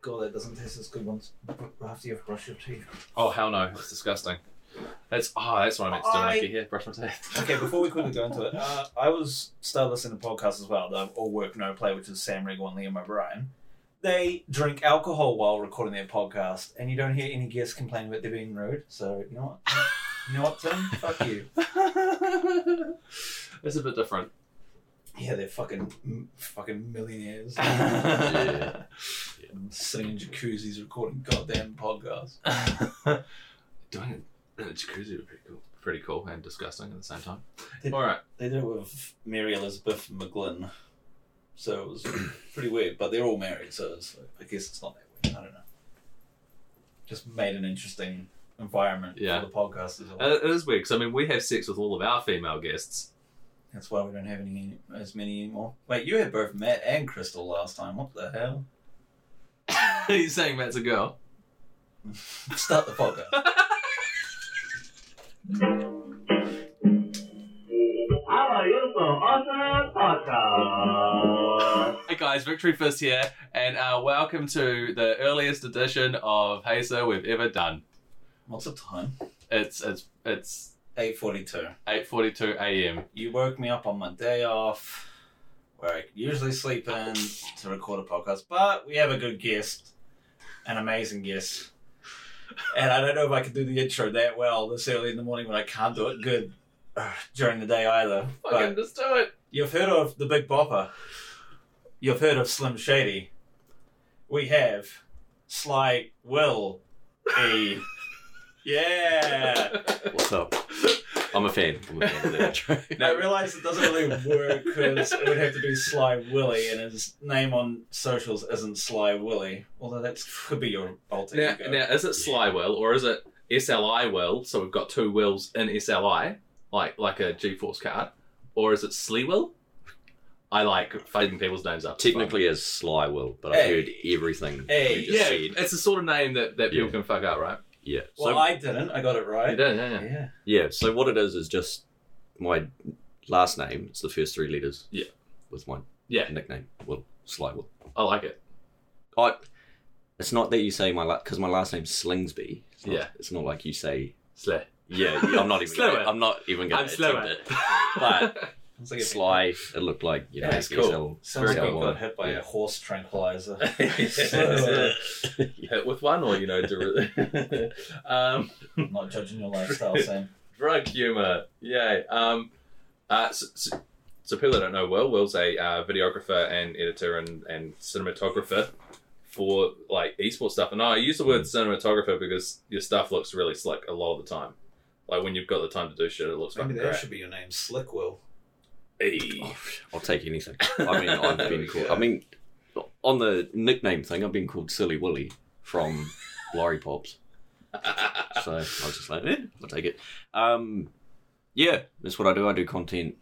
God, that doesn't taste as good once after you've brushed your teeth. Oh hell no, it's disgusting. That's oh, that's what I meant to do. when I I- get here, brush my teeth. Okay, before we quickly go into it, uh, I was started listening to podcasts as well, the All Work No Play, which is Sam Riegel and Liam O'Brien. They drink alcohol while recording their podcast, and you don't hear any guests complain about they being rude. So you know what? You know what, Tim? Fuck you. it's a bit different. Yeah, they're fucking fucking millionaires. yeah. Sitting in jacuzzis recording goddamn podcasts. Doing it in a jacuzzi would be pretty cool. Pretty cool and disgusting at the same time. Did- All right. They did it with Mary Elizabeth McGlynn, so it was pretty weird. But they're all married, so it's, I guess it's not that weird. I don't know. Just made an interesting environment Yeah. for the podcast as well. Uh, It is weird because I mean we have sex with all of our female guests. That's why we don't have any as many anymore. Wait, you had both Matt and Crystal last time. What the hell? He's saying that's a girl. Start the podcast. How are you so awesome podcast? Hey guys, Victory Fist here, and uh, welcome to the earliest edition of Hey Sir we've ever done. What's the time? It's it's it's Eight forty-two. eight forty two a.m. You woke me up on my day off, where I usually sleep in to record a podcast. But we have a good guest, an amazing guest, and I don't know if I can do the intro that well this early in the morning when I can't do it good uh, during the day either. Fucking But just do it. you've heard of the Big Bopper. You've heard of Slim Shady. We have Sly Will E. Yeah. What's up? I'm a fan. I'm a fan of that intro. I realise it doesn't really work because it would have to be Sly Willy, and his name on socials isn't Sly Willy. Although that could be your alter Now, ego. now is it Sly Will or is it SLI Will? So we've got two wills in SLI, like like a G-force card, or is it Slee Will? I like fading people's names up. Technically as Sly Will, but I've Hey. heard everything Hey. you just yeah, said. it's the sort of name that, that people Yeah. can fuck up, right? Yeah. well, So I didn't. I got it right. You did, yeah, yeah. Yeah. yeah, so what it is is just my last name. It's the first three letters. Yeah. With my Yeah, nickname, Will Sly Will. I like it. I. It's not that you say my last because my last name's Slingsby. It's not, Yeah. It's not like you say. Slay. Yeah, yeah, I'm not even. Slow gonna. I'm not even going I'm to attempt it. it. But It's like a- Sly, it looked like you know. Yeah, it's cool. Sounds like you got hit by Yeah. a horse tranquilizer. Hit with one, or you know, dir- um, not judging your lifestyle, Sam. drug humor. Yay. Um, uh, so, so, so people that don't know Will, Will's a uh, videographer and editor and, and cinematographer for like esports stuff. And I use the word cinematographer because your stuff looks really slick a lot of the time. Like when you've got the time to do shit, it looks Maybe that great. should be your name, Slick Will. Hey. Oh, I'll take anything. I mean, I've been called. I mean, on the nickname thing, I've been called Silly Willy from Lorry Pops. So I was just like, eh, I'll take it. Um, yeah, that's what I do. I do content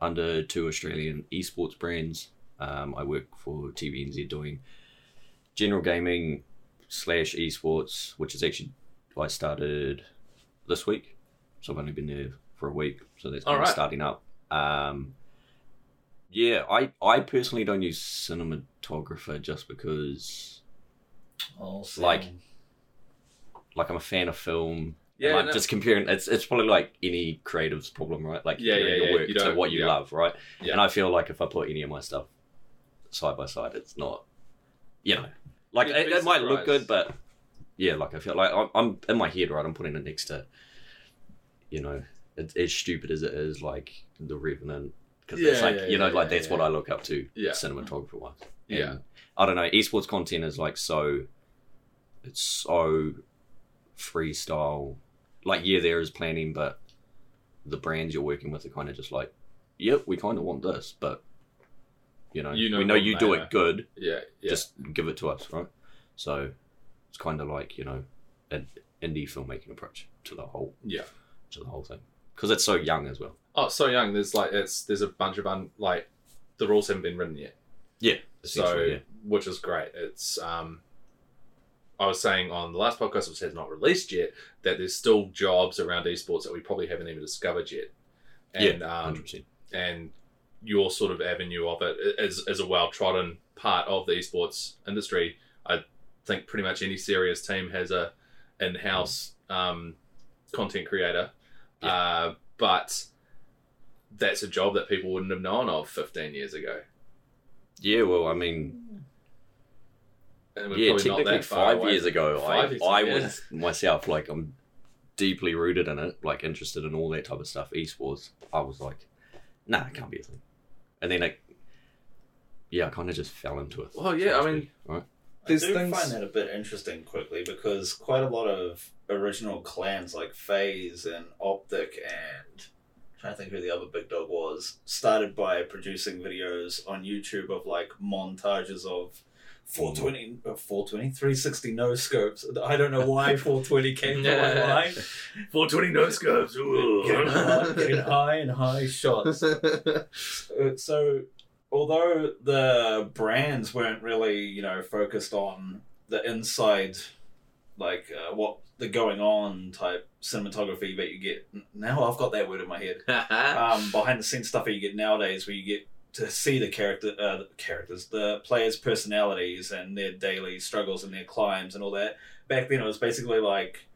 under two Australian esports brands. Um, I work for TVNZ doing general gaming slash esports, which is actually I started this week, so I've only been there for a week, so that's of Alright. starting up. Um, yeah, I I personally don't use cinematographer just because Oh, Like- like I'm a fan of film. Yeah, like no- just comparing it's it's probably like any creative's problem, right? Like Yeah, comparing yeah, your yeah, work you to what you yeah. love, right? Yeah. And I feel like if I put any of my stuff side by side, it's not, you know, like it, it might look good, but yeah, like I feel like I'm, I'm in my head, right? I'm putting it next to, you know, it's as stupid as it is, like the Revenant, because it's like yeah, you know, yeah, like that's yeah. what I look up to, Yeah. cinematographer wise. Yeah. I don't know. Esports content is like so. It's so freestyle. Like, yeah, there is planning, but the brands you're working with are kind of just like, yep, we kind of want this, but you know, You know we know you do are. it good. Yeah, yeah. Just give it to us, right? So it's kind of like you know, an indie filmmaking approach to the whole yeah. to the whole thing because it's so young as well. Oh, so young. There's like it's there's a bunch of un like the rules haven't been written yet. Yeah, so yeah. which is great. It's um, I was saying on the last podcast, which has not released yet, that there's still jobs around esports that we probably haven't even discovered yet, and yeah, um, hundred percent. and your sort of avenue of it is is a well trodden part of the esports industry. I think pretty much any serious team has a in-house um, content creator, uh, but that's a job that people wouldn't have known of 15 years ago. Yeah, well, I mean, yeah, technically that five years ago, Five I, years I ago, yeah. was myself like I'm deeply rooted in it, like interested in all that type of stuff. Esports, I was like, nah, it can't be a thing. And then it, yeah, I kind of just fell into it. Well, yeah, I mean, right? There's I do things- find that a bit interesting quickly because quite a lot of original clans like FaZe and Optic and I'm trying to think who the other big dog was started by producing videos on YouTube of like montages of 420, uh, 420, 360 no scopes. I don't know why 420 came to my mind. 420 no scopes. Getting high, getting high and high shots. Uh, so although the brands weren't really you know focused on the inside like uh, what the going on type cinematography that you get now i've got that word in my head um, behind the scenes stuff that you get nowadays where you get to see the character uh, the characters the players personalities and their daily struggles and their climbs and all that back then it was basically like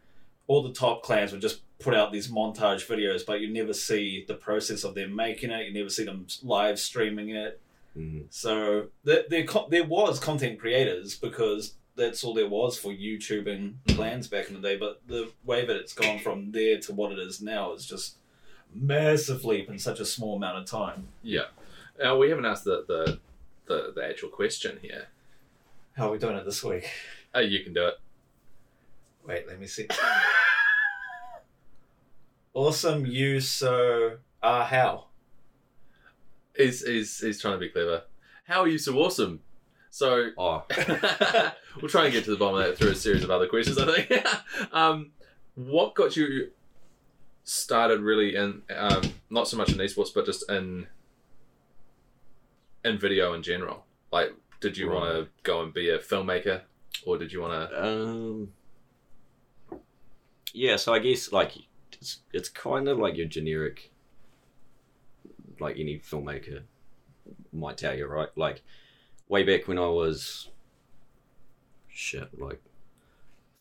all the top clans would just put out these montage videos, but you never see the process of them making it. You never see them live streaming it. Mhm. So there, there, there was content creators because that's all there was for YouTube and clans back in the day. But the way that it's gone from there to what it is now is just massive leap in such a small amount of time. yeah. Uh, we haven't asked the, the, the, the actual question here. How are we doing it this week? Oh, you can do it. Wait, let me see. awesome, you so uh how? He's, he's, he's trying to be clever. How are you so awesome? So Oh, we'll try and get to the bottom of that through a series of other questions. I think. um, what got you started really in um, not so much in esports, but just in in video in general? Like, did you want to go and be a filmmaker, or did you want to? Um. Yeah, so I guess like it's it's kind of like your generic, like any filmmaker might tell you, right? Like way back when I was shit, like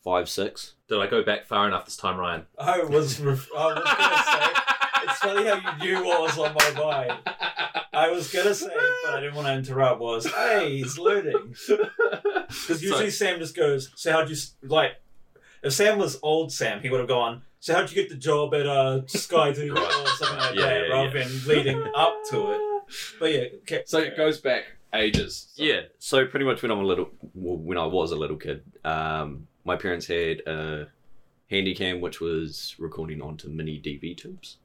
five six. Did I go back far enough this time, Ryan? I was ref- I was gonna say it's funny how you knew what was on my mind. I was gonna say, but I didn't want to interrupt. Was hey, he's looting because usually Sam just goes. So how'd you like? If Sam was old Sam, he would have gone. So how'd you get the job at uh, Sky Two or something like Yeah, that, yeah, rather than leading up to it? But yeah, okay. So it goes back ages. So- Yeah, so pretty much when I'm a little, well, when I was a little kid, um, my parents had a Handycam which was recording onto mini DV tubes,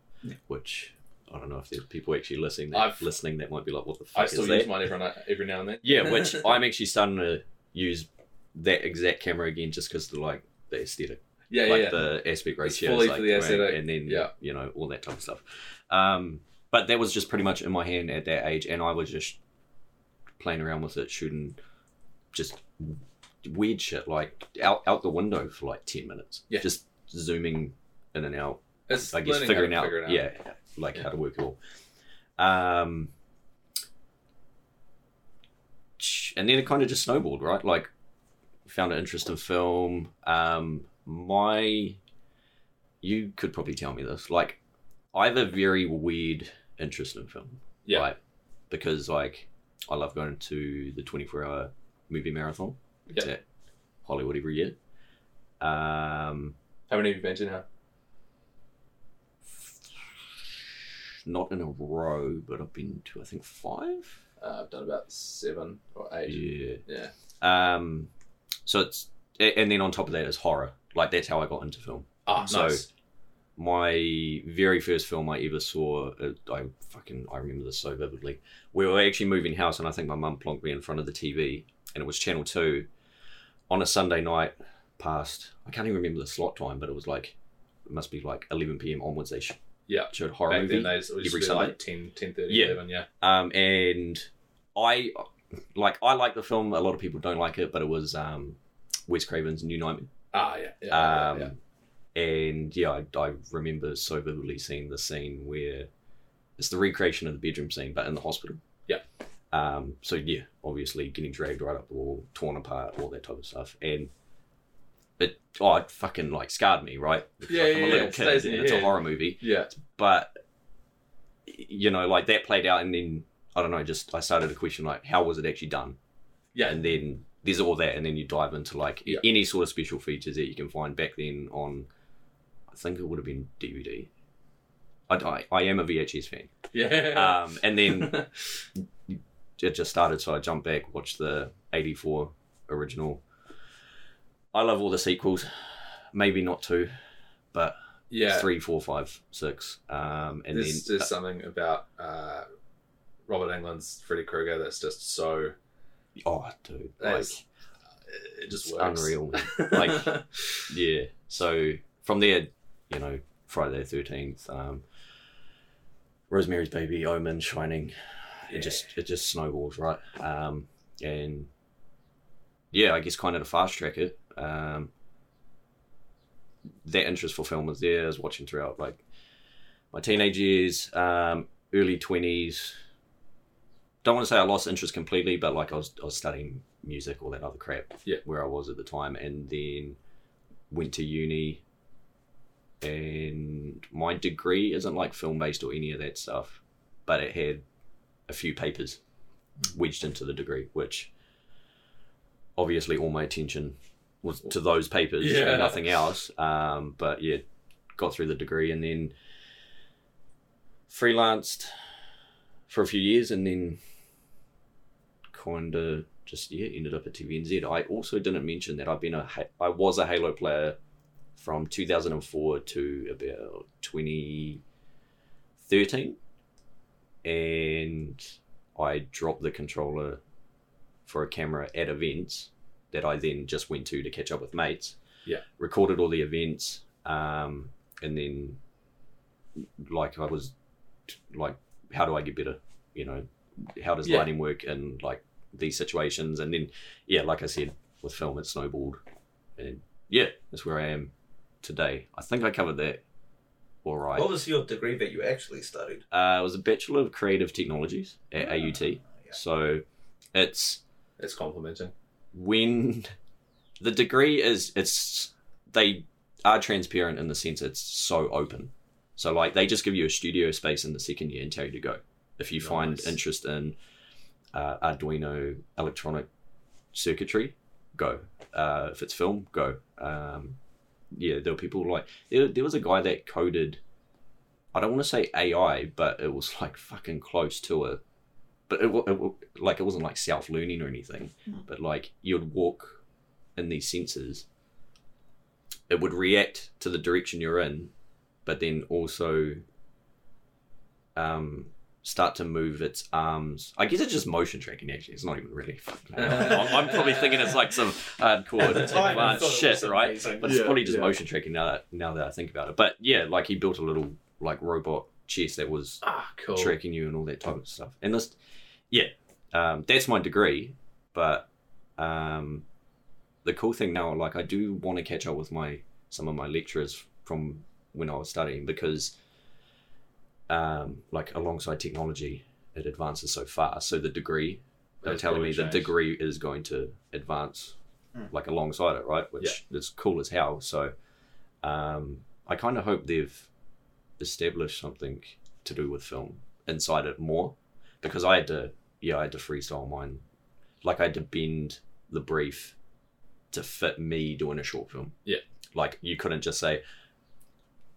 which I don't know if there's people actually listening. That, I've- listening that might be like, what the fuck I still is use that? mine every, night, every now and then. Yeah, which I'm actually starting to use that exact camera again just because the like the aesthetic, Yeah, yeah, like yeah. the aspect ratio, like, the and then Yeah. you know all that type of stuff. Um, but that was just pretty much in my hand at that age, and I was just playing around with it, shooting just weird shit like out out the window for like ten minutes. Yeah. just zooming in and out. It's I guess figuring out, figure out. yeah, like Yeah. how to work it all. Um, and then it kind of just snowballed, right? Like, found an interest in film. Um, my, you could probably tell me this. Like, I have a very weird interest in film, Yeah. right? Because like, I love going to the twenty-four hour movie marathon. It's Yeah. at Hollywood every year. Um, How many have you been to now? not in a row, but I've been to I think five. Uh, I've done about seven or eight. Yeah. Yeah. Um, so it's and then on top of that is horror. Like that's how I got into film. Ah, So- nice. My very first film I ever saw, uh, I fucking I remember this so vividly. We were actually moving house, and I think my mum plonked me in front of the TV, and it was Channel Two on a Sunday night. Past I can't even remember the slot time, but it was like it must be like 11 p.m. onwards. They sh- Yeah. showed horror Back movie. then, to every Sunday. like 10, 10 30, Yeah. 11, yeah. Um, and I like I like the film. A lot of people don't like it, but it was um, Wes Craven's New Nightmare. Ah, yeah. yeah, Um, yeah. And yeah, I, I remember so vividly seeing the scene where it's the recreation of the bedroom scene, but in the hospital. Yeah. Um, so yeah, obviously getting dragged right up the wall, torn apart, all that type of stuff, and it oh it fucking like scarred me, right? Because, Yeah, like, yeah, I'm a yeah, little it kid, your it's a horror movie, Yeah. but you know, like that played out, and then I don't know, just I started to question like, how was it actually done? Yeah. and then there's all that, and then you dive into like Yeah. any sort of special features that you can find back then on. I think it would have been DVD. I, I, I am a VHS fan, Yeah. um, and then it just started, so I jumped back, watched the '84 original. I love all the sequels, maybe not two, but yeah. three, four, five, six, um, and there's, then there's something about uh, Robert Englund's Freddy Krueger that's just so oh, dude, like it just works. unreal. Like, yeah. So from there, you know, Friday the Thirteenth, um, Rosemary's Baby, Omen, Shining, Yeah. it just it just snowballs, right? Um, and yeah, I guess kind of to fast track it. Um, that interest for film was there. I was watching throughout like my teenage years, um, early twenties. I don't want to say I lost interest completely, but like I was I was studying music, all that other crap. Yeah. where I was at the time, and then went to uni. And my degree isn't like film based or any of that stuff, but it had a few papers wedged into the degree, which obviously all my attention was to those papers Yeah. and nothing else. Um, but yeah, got through the degree and then freelanced for a few years and then kind of just yeah ended up at TVNZ. I also didn't mention that I've been a I was a Halo player from 2004 to about 2013 and I dropped the controller for a camera at events that I then just went to to catch up with mates. Yeah. Recorded all the events, um, and then like I was like, how do I get better? You know, how does Yeah. lighting work and like these situations? And then yeah, like I said, with film it snowballed, and yeah, that's where I am today. I think I covered that all right. What was your degree that you actually studied? Uh, it was a Bachelor of Creative Technologies at AUT. Yeah. So it's It's complimenting. when the degree is it's they are transparent in the sense it's so open. So like they just give you a studio space in the second year and tell you to go. If you find interest in uh, Arduino electronic circuitry, go. Uh, if it's film, go. Um, yeah, there were people like there, there was a guy that coded. I don't want to say AI, but it was like fucking close to it. But it, it like it wasn't like self learning or anything. But like you'd walk in these sensors, it would react to the direction you're in, but then also um, start to move its arms. I guess it's just motion tracking. Actually, it's not even really. I'm, I'm probably thinking it's like some hardcore At the time, advanced shit, right? amazing. But it's Yeah, probably just yeah. motion tracking now that now that I think about it. But yeah, like he built a little like robot chest that was Ah, cool. tracking you and all that type of stuff. And this, yeah, um, that's my degree. But um, the cool thing now, like, I do want to catch up with my some of my lecturers from when I was studying because, um, like, alongside technology, it advances so fast. So the degree, they're That's telling me the degree is going to advance, Mm. like alongside it, right? Which is cool as hell. So, um, I kind of hope they've established something to do with film inside it more because I had to yeah I had to freestyle mine like I had to bend the brief to fit me doing a short film Yeah. like you couldn't just say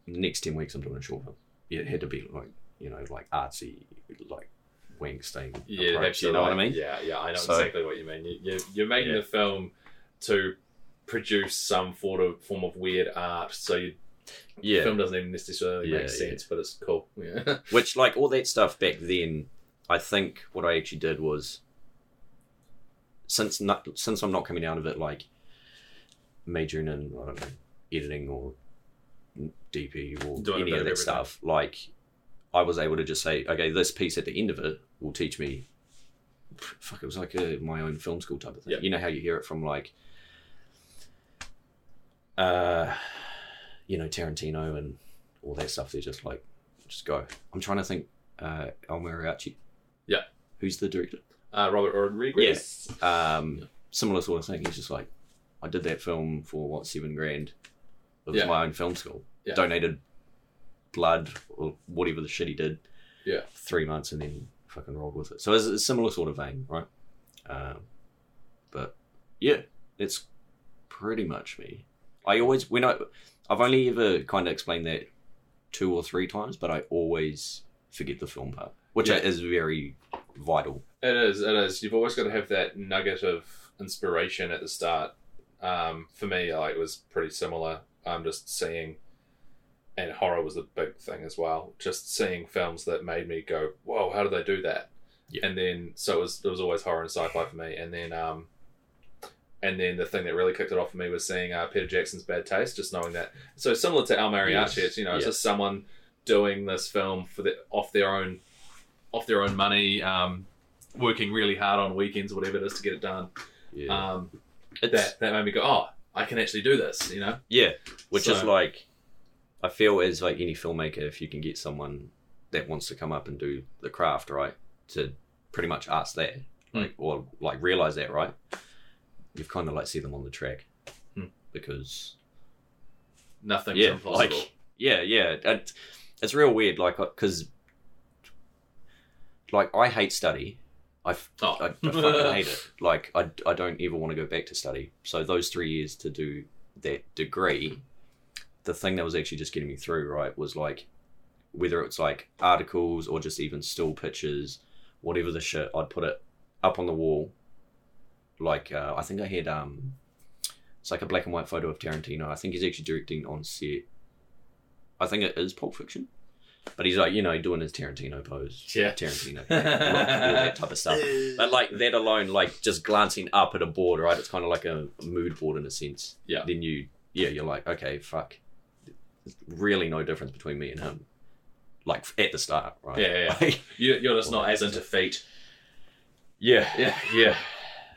next 10 weeks I'm doing a short film it had to be like you know like artsy like Wangstein Yeah, approach, you know what I mean Yeah, yeah, I know So- exactly what you mean. You, you, you're making Yeah. the film to produce some sort of form of weird art, so you yeah film doesn't even necessarily Yeah, make sense, but it's cool. Yeah, Which, like, all that stuff back then, I think what I actually did was, since not, since I'm not coming out of it like majoring in I don't know editing or DP or Doing any of that stuff, like I was able to just say, okay, this piece at the end of it will teach me. Fuck, it was like a, my own film school type of thing. Yeah. You know how you hear it from like, uh, you know Tarantino and all that stuff. They're just like, just go. I'm trying to think. Uh, El Mariachi. Yeah. Who's the director? Uh, Robert Rodriguez. Um, similar sort of thing. He's just like, I did that film for what seven grand. It was Yeah. my own film school. Yeah. Donated blood or whatever the shit he did. Yeah. Three months and then fucking rolled with it. So it's a similar sort of vein, right? Um, but yeah, it's pretty much me. I always when I I've only ever kind of explained that two or three times, but I always forget the film part, which Yeah. is very vital. It is. It is. You've always got to have that nugget of inspiration at the start. Um, for me, like it was pretty similar. I'm just seeing, and horror was a big thing as well. Just seeing films that made me go, "Whoa, how did they do that?" Yeah. And then so it was. It was always horror and sci-fi for me. And then, um, and then the thing that really kicked it off for me was seeing uh, Peter Jackson's Bad Taste. Just knowing that. So similar to El Mariachi, Yes. it's you know, it's Yes. just someone doing this film for the off their own, off their own money. Um, working really hard on weekends or whatever it is to get it done. Yeah. Um, that that made me go, oh, I can actually do this. You know, Yeah, which is like, I feel as like any filmmaker, if you can get someone that wants to come up and do the craft, right, to pretty much ask that, Hmm. like, or like realize that, right, you've kind of like see them on the track, Hmm. because nothing's yeah, impossible. like yeah, yeah, it, it's real weird, like because like I hate study. I, Oh. I, I fucking hate it. Like I, I don't ever want to go back to study. So those three years to do that degree, the thing that was actually just getting me through, right, was like whether it's like articles or just even still pictures, whatever the shit, I'd put it up on the wall. Like uh, I think I had um, it's like a black and white photo of Tarantino. I think he's actually directing on set. I think it is Pulp Fiction, but he's like you know doing his Tarantino pose. Yeah. Tarantino, all that type of stuff. But like that alone, like just glancing up at a board, right? It's kind of like a mood board in a sense. Yeah. Then you, yeah, you're like, okay, fuck. There's really no difference between me and him. Like at the start, right? Yeah, yeah, yeah. Like, you, you're just not as into feet. yeah, Yeah. yeah.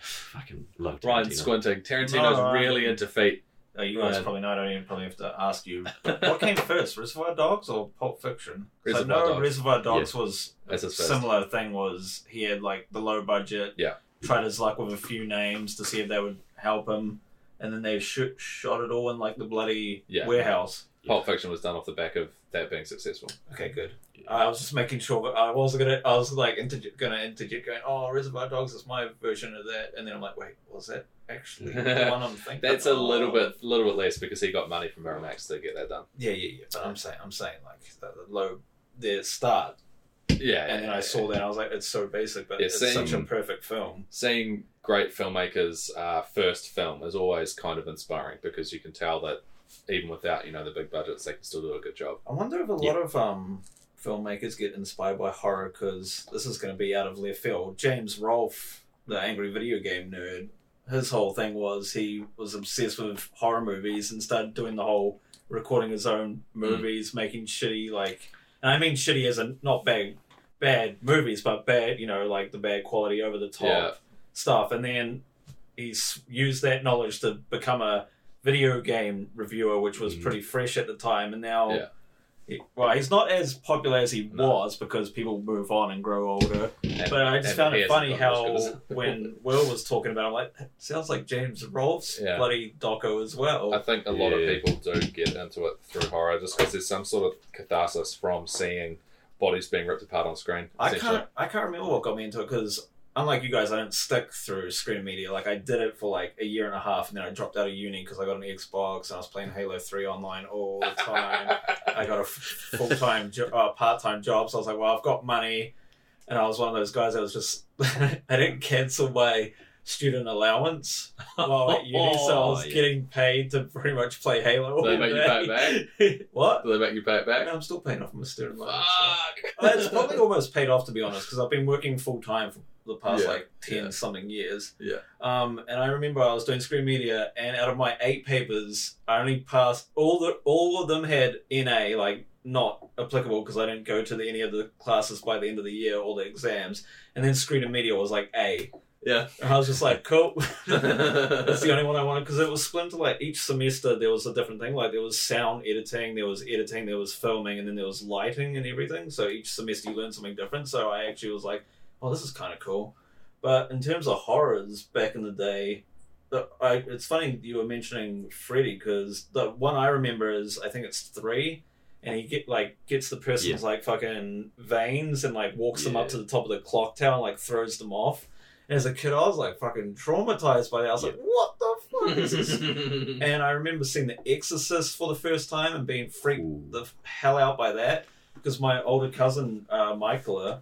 Fucking love Ryan Tarantino. squinting. Tarantino's No, I- really into feet. Uh, you guys Right. probably know. I don't even probably have to ask you. But what came first, Reservoir Dogs or Pulp Fiction? Reservoir I know Dogs. Reservoir Dogs was a similar thing. Was he had like the low budget? Yeah. Tried his luck with a few names to see if they would help him, and then they shoot, shot it all in like the bloody Yeah. warehouse. Pulp Fiction was done off the back of that being successful. Okay, good. I was just making sure that I wasn't gonna. I was like interj- gonna interject, going, "Oh, Reservoir Dogs is my version of that," and then I'm like, "Wait, was that actually the one I'm thinking?" That's a little bit, little bit less because he got money from Miramax to get that done. Yeah, yeah, yeah. But I'm saying, I'm saying like the, the low, the start, Yeah, and then I saw that, and I was like, it's so basic, but Yeah, it's same. such a perfect film. seeing great filmmakers' uh, first film is always kind of inspiring because you can tell that even without you know the big budgets, they can still do a good job. I wonder if a Yeah. lot of um filmmakers get inspired by horror because this is going to be out of left field. James Rolfe, the angry video game nerd, his whole thing was he was obsessed with horror movies and started doing the whole recording his own movies, making shitty like, and I mean shitty as in not bad, bad movies, but bad, you know, like the bad quality, over the top Yeah. stuff, and then he's used that knowledge to become a video game reviewer, which was Mhm. pretty fresh at the time, and now. Yeah. he- well, he's not as popular as he No. was because people move on and grow older. And- But I just found it funny how when Will was talking about, it, I'm like, "That sounds like James Rolfe's Yeah. bloody doco as well. I think a lot Yeah. of people do get into it through horror just because there's some sort of catharsis from seeing bodies being ripped apart on screen. I can't I can't remember what got me into it because unlike you guys, I didn't stick through screen media. Like I did it for like a year and a half, and then I dropped out of uni because I got an Xbox and I was playing Halo Three online all the time. I got a full time, jo- uh, part time job, so I was like, well, I've got money, and I was one of those guys that was just I didn't cancel my student allowance while at uni, so I was Oh, yeah. getting paid to pretty much play Halo. Do they make you day. pay what? Do they make you pay it back? No, I'm still paying off my student loan. Fuck. Uh, it's probably almost paid off to be honest, because I've been working full time for the past Yeah, like ten yeah. something years. Yeah. Um, and I remember I was doing screen media, and out of my eight papers, I only passed all the all of them had NA, like not applicable because I didn't go to the, any of the classes by the end of the year, all the exams, and then screen and media was like A. Yeah. And I was just like, cool. That's the only one I wanted because it was split into like each semester there was a different thing. Like there was sound editing, there was editing, there was filming, and then there was lighting and everything. So each semester you learned something different. So I actually was like, oh, this is kind of cool. But in terms of horrors back in the day, I, it's funny you were mentioning Freddy because the one I remember is I think it's three, and he get like gets the person's like fucking veins and like walks them up to the top of the clock tower and like throws them off. And as a kid, I was like fucking traumatized by that. I was like, what the fuck is this? and I remember seeing The Exorcist for the first time and being freaked Ooh. the hell out by that because my older cousin uh, Michaela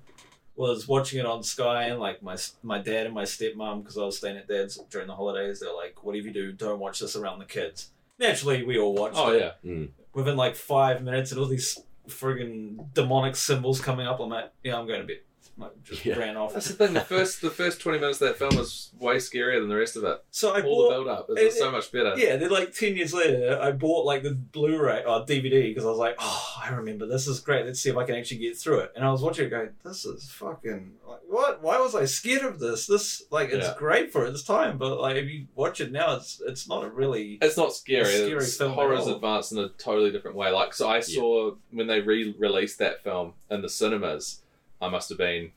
was watching it on Sky and like my my dad and my stepmom because I was staying at dad's during the holidays they're like whatever you do? Don't watch this around the kids. Naturally we all watched oh it. yeah. Hmm. within like five minutes and all these friggin' demonic symbols coming up. I'm like yeah I'm going to bed like, just Yeah. ran off That's the thing. The first the first twenty minutes of that film was way scarier than the rest of it. so I All the bought build up is it- so much better. Yeah, then like ten years later, I bought like the Blu-ray uh, or DVD because I was like, oh, I remember this is great. Let's see if I can actually get through it. And I was watching it, going, this is fucking like what? Why was I scared of this? This like it's Yeah. great for its time, but like if you watch it now, it's it's not a really. It's not scary. It's scary It's film horror's advanced in a totally different way. Like, so I saw when they re-released that film in the cinemas. I must have been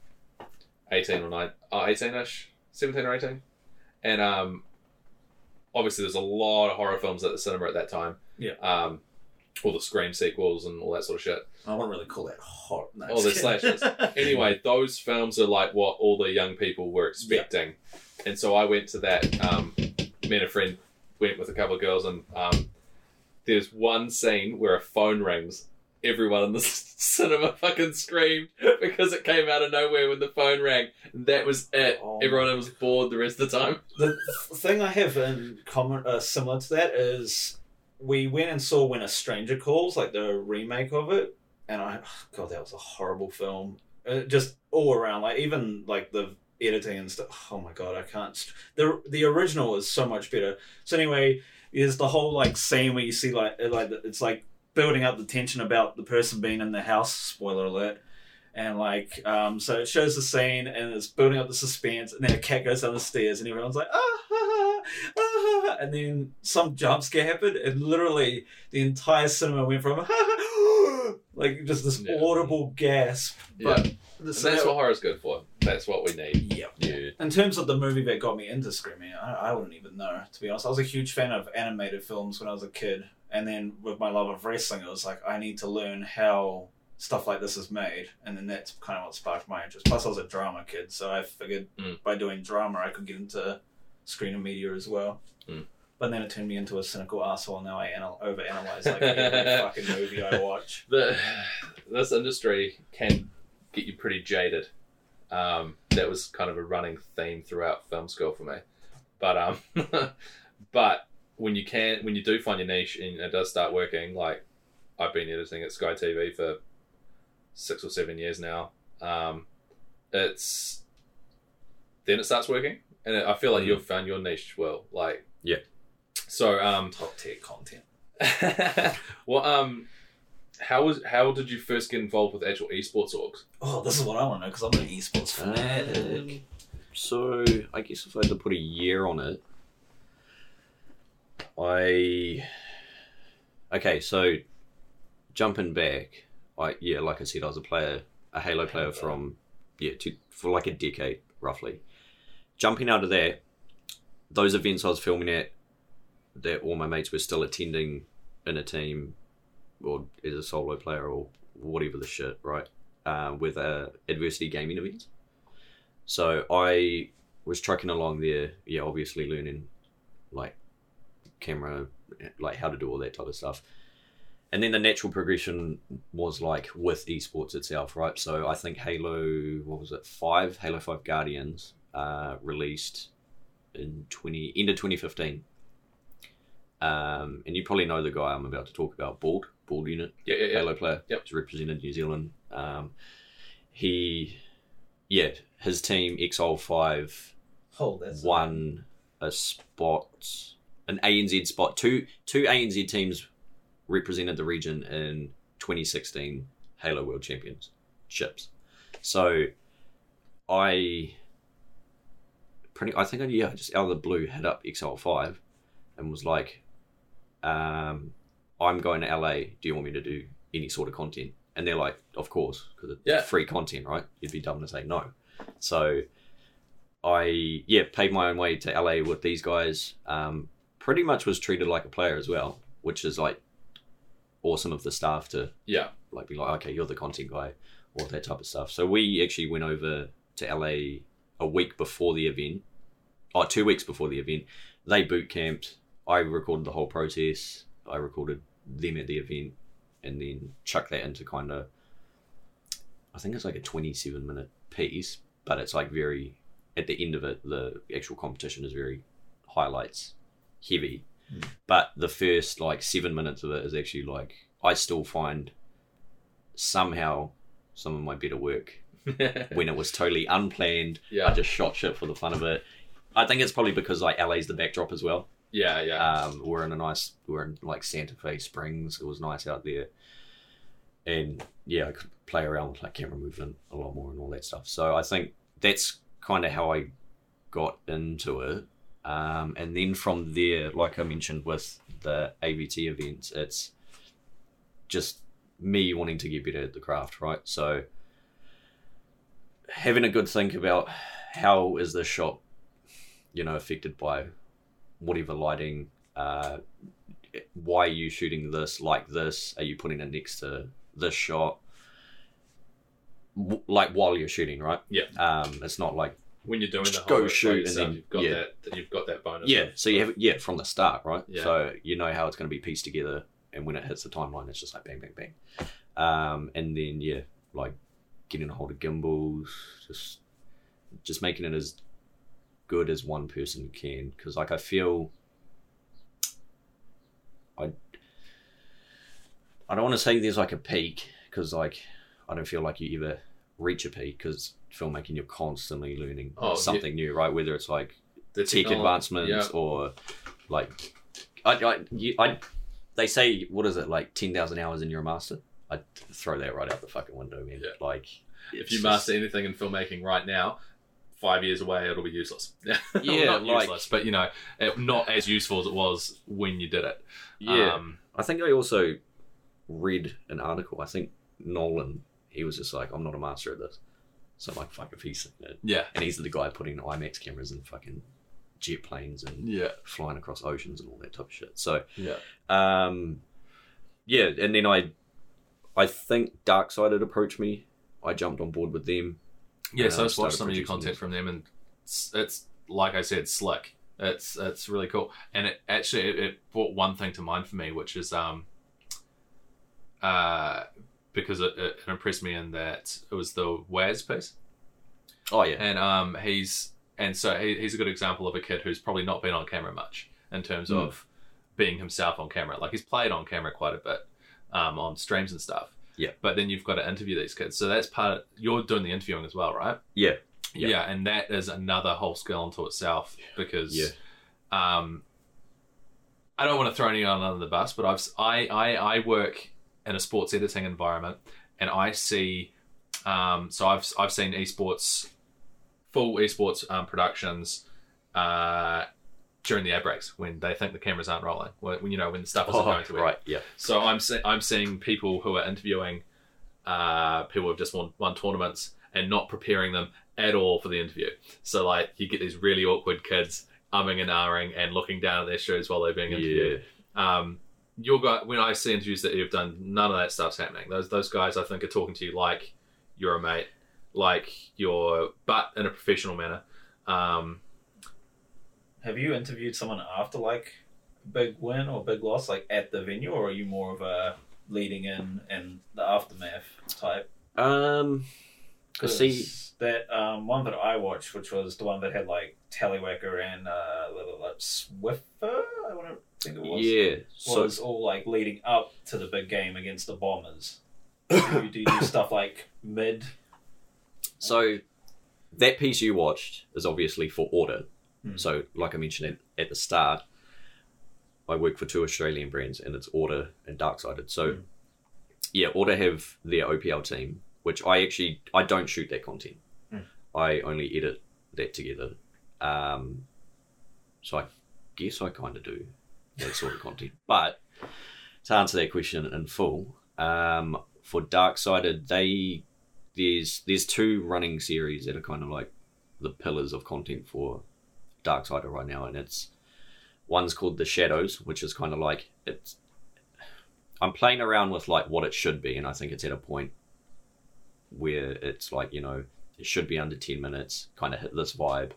eighteen or nine, uh, eighteen-ish, seventeen or eighteen, and um, obviously there's a lot of horror films at the cinema at that time. Yeah. Um, all the Scream sequels and all that sort of shit. I wouldn't really call that horror. No, Oh, the just kidding. slashers. Anyway, those films are like what all the young people were expecting, and so I went to that. Um, me and a friend went with a couple of girls, and um, there's one scene where a phone rings. Everyone in the cinema fucking screamed because it came out of nowhere when the phone rang. That was it. Oh Everyone was bored the rest of the time. the thing I have in common, uh, similar to that, is we went and saw When a Stranger Calls, like the remake of it, and I, God, that was a horrible film. Uh, just all around, like even like the editing and stuff. Oh my God, I can't. St- the The original is so much better. So anyway, there's the whole like scene where you see like like it's like building up the tension about the person being in the house. Spoiler alert. And like, um, so it shows the scene and it's building up the suspense, and then a cat goes down the stairs, and everyone's like, ah, ha, ha, ah, ha," and then some jump scare happened, and literally the entire cinema went from, "Ah, ha, like just this Yeah. audible gasp. But And that's what horror's good for. That's what we need. yeah. Yeah. In terms of the movie that got me into screaming, I, I wouldn't even know to be honest. I was a huge fan of animated films when I was a kid, and then with my love of wrestling, it was like I need to learn how stuff like this is made, and then that's kind of what sparked my interest. Plus, I was a drama kid, so I figured Mm. by doing drama, I could get into screen and media as well. Mm. But then it turned me into a cynical asshole. Now I anal- overanalyze like every fucking movie I watch. the this industry can get you pretty jaded. Um, that was kind of a running theme throughout film school for me. But um, but when you can, when you do find your niche and it does start working, like I've been editing at Sky TV for six or seven years now. Um, it's then it starts working, and I feel like Mm. you've found your niche well. Like Yeah. So um, Top tier content. well, um, how was how did you first get involved with actual esports orgs? Oh, this is what I want to know because I'm an esports fanatic. Um, so I guess if I had to put a year on it, I okay. So jumping back, I yeah, like I said, I was a player, a Halo player from yeah, to, for like a decade roughly. Jumping out of that, those events I was filming at, that all my mates were still attending in a team, or is a solo player or whatever the shit, right? Uh, with uh, adversity gaming events. So I was trucking along there, yeah, obviously learning like camera, like how to do all that type of stuff. And then the natural progression was like with esports itself, right? So I think Halo, what was it, five, Halo Five Guardians, uh, released in twenty end of twenty fifteen. Um, and you probably know the guy I'm about to talk about, Bald, Bald Unit. Yeah, yeah, yeah. Halo player. Yep. He's represented New Zealand. Um, he, yeah, his team Exile Five Hold that's won a spot, an ANZ spot. Two two ANZ teams represented the region in 2016 Halo World Championships. So, I pretty, I think I yeah, just out of the blue hit up Exile Five, and was like, um, "I'm going to LA. Do you want me to do any sort of content?" And they're like, "Of course, because it's Yeah. free content, right? You'd be dumb to say no." So I yeah paid my own way to LA with these guys. Um, pretty much was treated like a player as well, which is like awesome of the staff to Yeah. like be like, okay, you're the content guy, all that type of stuff. So we actually went over to LA a week before the event, oh, two weeks before the event. They boot camped. I recorded the whole process. I recorded them at the event, and then chucked that into kind of. I think it's like a 27 minute piece, but it's like very. At the end of it, the actual competition is very highlights heavy. Hmm. But the first like seven minutes of it is actually like I still find somehow some of my better work when it was totally unplanned. yeah. I just shot shit for the fun of it. I think it's probably because like LA's the backdrop as well. Yeah, yeah. Um, we're in a nice, we're in like Santa Fe Springs. It was nice out there, and yeah, I could play around with like camera movement a lot more and all that stuff. So I think that's kind of how I got into it. Um, and then from there, like I mentioned with the AVT events, it's just me wanting to get better at the craft, right? So having a good think about how is this shot, you know, affected by whatever lighting, uh, why are you shooting this like this? Are you putting it next to this shot? W- Like while you're shooting, right? Yeah. Um, it's not like when you're doing the Just go whole shoot and then- you've got yeah. that, you've got that bonus. yeah. So you have it, yeah, from the start, right? Yeah. So you know how it's going to be pieced together, and when it hits the timeline, it's just like bang, bang, bang. Um, and then yeah, like getting a hold of gimbals, just just making it as good as one person can, because like I feel. I I don't want to say there's like a peak because like I don't feel like you ever reach a peak because filmmaking you're constantly learning Oh, yeah. something new, right? Whether it's like the tech advancements Yeah. or like I, I, you, I they say what is it like 10,000 hours in your master I'd throw that right out the fucking window man Yeah. like If you just- master anything in filmmaking right now, five years away, it'll be useless. Yeah, Well, Yeah, not like- useless, but you know, it, not as useful as it was when you did it. yeah Um, I think I also read an article I think Nolan he was just like I'm not a master at this so I'm like fuck if he's it yeah, and he's the guy putting IMAX cameras in fucking jet planes and yeah, flying across oceans and all that type of shit so yeah. Um, yeah, and then I, I think Darkside had approached me. I jumped on board with them. Yeah, so I just watched some of your content this. from them, and it's, it's like I said, slick. It's it's really cool, and it actually it, it brought one thing to mind for me, which is um, uh, because it, it impressed me in that it was the Waz piece, Oh yeah, and um, he's and so he, he's a good example of a kid who's probably not been on camera much in terms Mm. of being himself on camera. Like he's played on camera quite a bit, um, on streams and stuff. Yeah. But then you've got to interview these kids, so that's part. Of, you're doing the interviewing as well, right? yeah, Yeah. Yeah. and that is another whole skill unto itself because Yeah. um, I don't want to throw anyone under the bus, but I've I, I I work in a sports editing environment, and I see um, so I've I've seen esports full esports um, productions uh, during the ad breaks when they think the cameras aren't rolling when you know when the stuff isn't oh, going to it. right, yeah, So I'm see- I'm seeing people who are interviewing uh, people who've just won, won tournaments and not preparing them at all for the interview. So like you get these really awkward kids umming and ahhing and looking down at their shoes while they're being interviewed. yeah, Um, your guy, when I see interviews that you've done, none of that stuff's happening. Those those guys I think are talking to you like you're a mate, like you're, but in a professional manner. Um, Have you interviewed someone after like a big win or big loss, like at the venue, or are you more of a leading in and the aftermath type? Um, I see. that um, one that I watched, which was the one that had like Tallywacker and uh, little like, Swiffer, I want to think it was. yeah. So was all like leading up to the big game against the Bombers. do, you, do you do stuff like mid? so that piece you watched is obviously for order. Hmm. So, like I mentioned at, at the start, I work for two Australian brands, and it's Order and Darksided. So, Hmm. yeah, Order have their OPL team, which I actually I don't shoot that content. Hmm. I only edit that together. Um, so I guess I kind of do that sort of content. But to answer that question in full, um, for Darksided, they there's there's two running series that are kind of like the pillars of content for Darksided right now, and it's one's called the Shadows, which is kind of like it's. I'm playing around with like what it should be, and I think it's at a point where it's like you know it should be under ten minutes, kind of hit this vibe,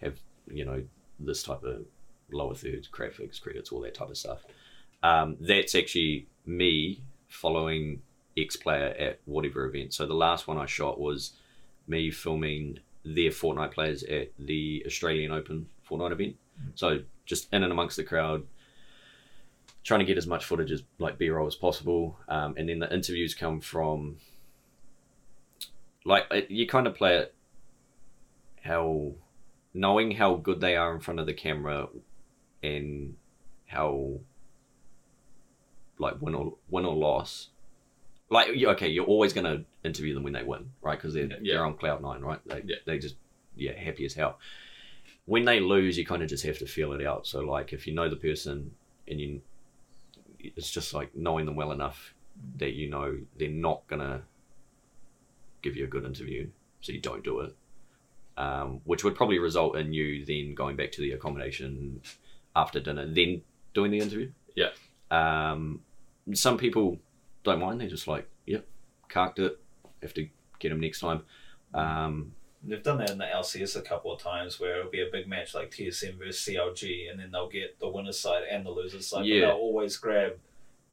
have you know this type of lower thirds, graphics, credits, all that type of stuff. Um, that's actually me following X player at whatever event. So the last one I shot was me filming their Fortnite players at the Australian Open Fortnite event. So just in and amongst the crowd, trying to get as much footage as like B-roll as possible, um, and then the interviews come from like it, you kind of play it how knowing how good they are in front of the camera and how like win or win or loss like okay you're always going to interview them when they win right because they're, Yeah. they're on cloud nine right they, Yeah. they just yeah happy as hell when they lose you kind of just have to feel it out so like if you know the person and you it's just like knowing them well enough that you know they're not gonna give you a good interview so you don't do it um, which would probably result in you then going back to the accommodation after dinner then doing the interview Yeah. um, some people don't mind they're just like yep carked it have to get them next time um, They've done that in the LCS a couple of times where it'll be a big match like TSM versus CLG, and then they'll get the winner's side and the loser's side. Yeah. But they'll always grab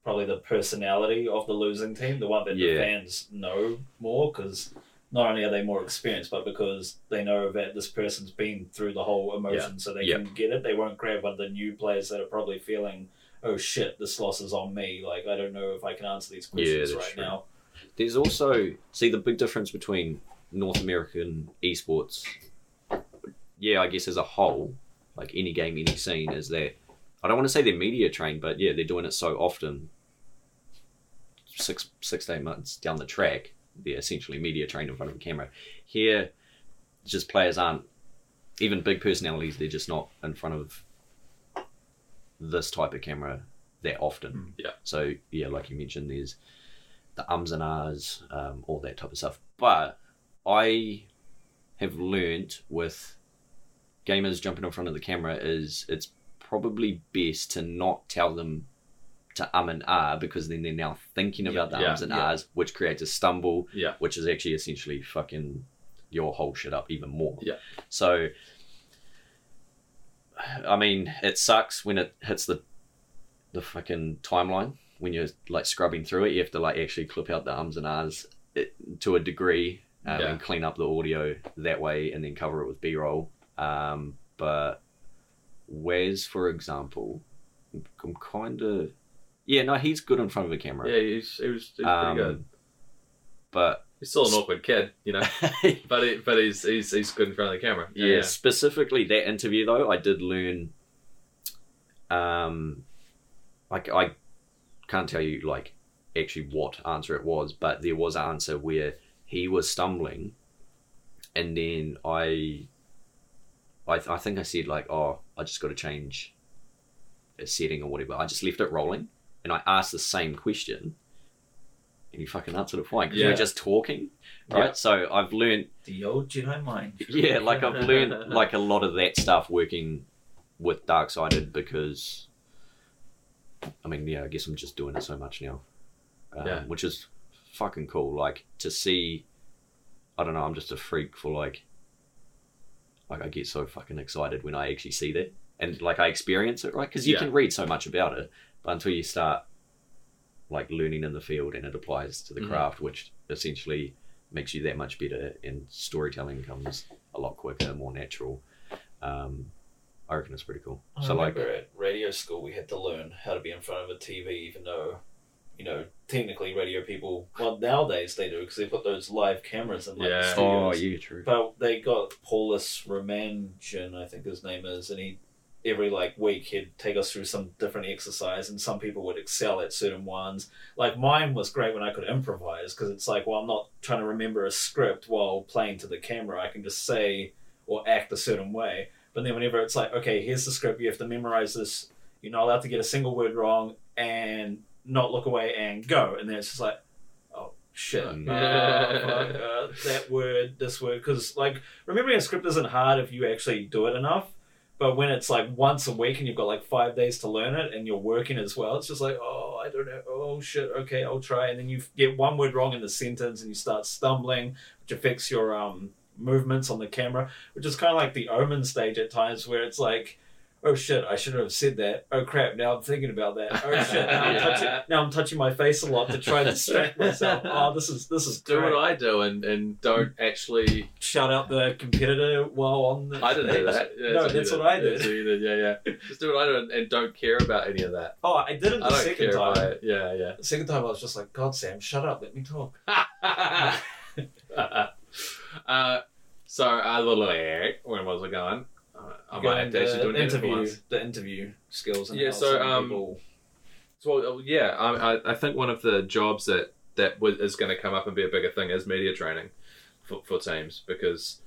probably the personality of the losing team, the one that Yeah. the fans know more, because not only are they more experienced, but because they know that this person's been through the whole emotion, so they Yeah. can get it. They won't grab one of the new players that are probably feeling, oh shit, this loss is on me. Like, I don't know if I can answer these questions that's right true. now. There's also see the big difference between North American esports. Yeah, I guess as a whole, like any game, any scene, is that I don't want to say they're media trained, but yeah, they're doing it so often. Six, six to eight months down the track, they're essentially media trained in front of a camera. Here, just players aren't even big personalities. They're just not in front of this type of camera that often. Yeah. So yeah, like you mentioned, there's the ums and ahs, um, all that type of stuff. But I have learnt with gamers jumping in front of the camera is it's probably best to not tell them to um and ah because then they're now thinking about the Yeah, ums and yeah. ahs, which creates a stumble, Yeah. which is actually essentially fucking your whole shit up even more. Yeah. So, I mean, it sucks when it hits the the fucking timeline when you're like scrubbing through it. You have to like actually clip out the ums and ahs it, to a degree um, Yeah. and clean up the audio that way, and then cover it with B roll. Um, but Wes, for example, I'm kind of yeah, no, he's good in front of a camera. Yeah, he's, he was, he was Um, pretty good. But He's still an awkward kid, you know, but he, but he's, he's he's good in front of the camera. yeah, specifically that interview though, I did learn. Um, like I can't tell you like actually what answer it was, but there was an answer where he was stumbling, and then I, I, I think I said like, oh, I just got to change a setting or whatever. I just left it rolling, and I asked the same question. He fucking answered it fine because we are just talking, right? Yeah. So I've learned The old Jedi mind. yeah, like I've learned like a lot of that stuff working with Darksided because I mean, yeah, I guess I'm just doing it so much now, um, Yeah. which is fucking cool. Like to see, I don't know, I'm just a freak for like, like I get so fucking excited when I actually see that and like I experience it, right? Because you Yeah. can read so much about it, but until you start like learning in the field and it applies to the Mhm. craft, which essentially makes you that much better and storytelling comes a lot quicker, more natural. Um, I reckon it's pretty cool. I so like, at radio school we had to learn how to be in front of a TV, even though, you know, technically radio people, well, nowadays they do because they put those live cameras in like Yeah. the oh studios. yeah, true. But they got Paulus Romanjan, I think his name is, and he every like week he'd take us through some different exercise, and some people would excel at certain ones. Like mine was great when I could improvise because it's like, well, I'm not trying to remember a script while playing to the camera. I can just say or act a certain way. But then whenever it's like, okay, here's the script, you have to memorize this. You're not allowed to get a single word wrong and not look away and go. And then it's just like, oh shit. Oh, Uh, uh, that word, this word, because like remembering a script isn't hard if you actually do it enough. But when it's like once a week and you've got like five days to learn it and you're working as well, it's just like, oh, I don't know. Oh, shit. Okay, I'll try. And then you get one word wrong in the sentence and you start stumbling, which affects your um movements on the camera, which is kind of like the omen stage at times where it's like, oh shit, I shouldn't have said that. Oh crap, now I'm thinking about that. Oh shit, now I'm Yeah. touching now I'm touching my face a lot to try to distract myself. Oh, this is this is Do great. what I do and, and don't actually. Shout out the competitor while on the. I didn't do that. Yeah, no, that's what I did. so you did, yeah, yeah. Just do what I do and, and don't care about any of that. Oh, I did it I the don't second care about time. it. Yeah, yeah. The second time I was just like, God, Sam, shut up, let me talk. uh, so, uh, where was I going? Uh, I might have to actually do an interview, once. the interview skills. And Yeah, so, um, So, well, uh, yeah, I, I- I think one of the jobs that that w- is going to come up and be a bigger thing is media training for, for teams because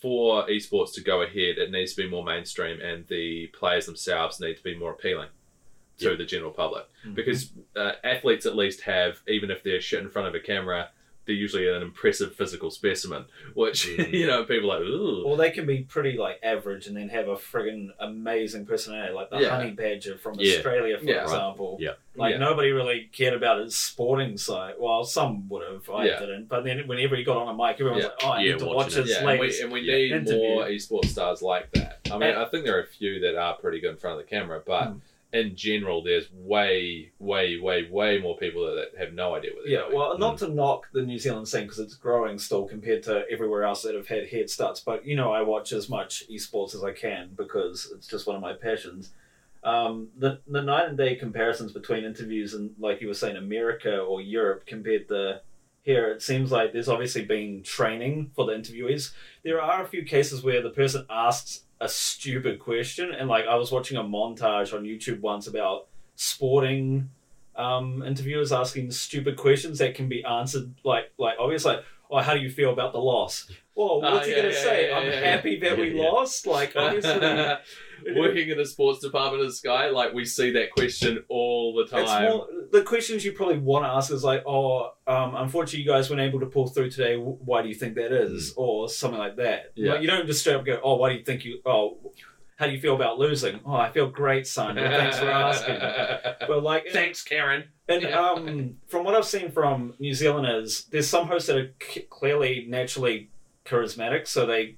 for esports to go ahead, it needs to be more mainstream, and the players themselves need to be more appealing to Yep. the general public. Mhm. Because uh, athletes at least have, even if they're shit in front of a camera, they're usually an impressive physical specimen, which Mm. you know people are like, ooh. Or they can be pretty like average and then have a friggin' amazing personality, like the Yeah. honey badger from Yeah. Australia, for Yeah, right. example. Yeah. Like nobody really cared about his sporting side. Well, some would have. I didn't. But then whenever he got on a mic, everyone was like, "Oh, I need to watch his Yeah, and we, latest." and we need interview. more esports stars like that. I mean, And- I think there are a few that are pretty good in front of the camera, but Mm. In general, there's way, way, way, way more people that have no idea what they're Yeah, doing. well, not to knock the New Zealand scene because it's growing still compared to everywhere else that have had head starts, but you know, I watch as much esports as I can because it's just one of my passions. Um, the the night and day comparisons between interviews and, like you were saying, America or Europe compared to here, it seems like there's obviously been training for the interviewees. There are a few cases where the person asks a stupid question, and like I was watching a montage on YouTube once about sporting um, interviewers asking stupid questions that can be answered like like obvious like oh how do you feel about the loss? Well what's he yeah, gonna yeah, say? yeah, i'm yeah, yeah. happy that we Yeah, yeah. lost? Like obviously Working in the sports department of Sky, like we see that question all the it's time. more, the questions you probably want to ask is like oh um, unfortunately you guys weren't able to pull through today why do you think that is or something like that Yeah. Like, you don't just straight up go oh why do you think you oh how do you feel about losing oh i feel great son Well, thanks for asking but like Thanks, Karen. And Yeah. um, from what I've seen from New Zealanders, there's some hosts that are c- clearly naturally charismatic, so they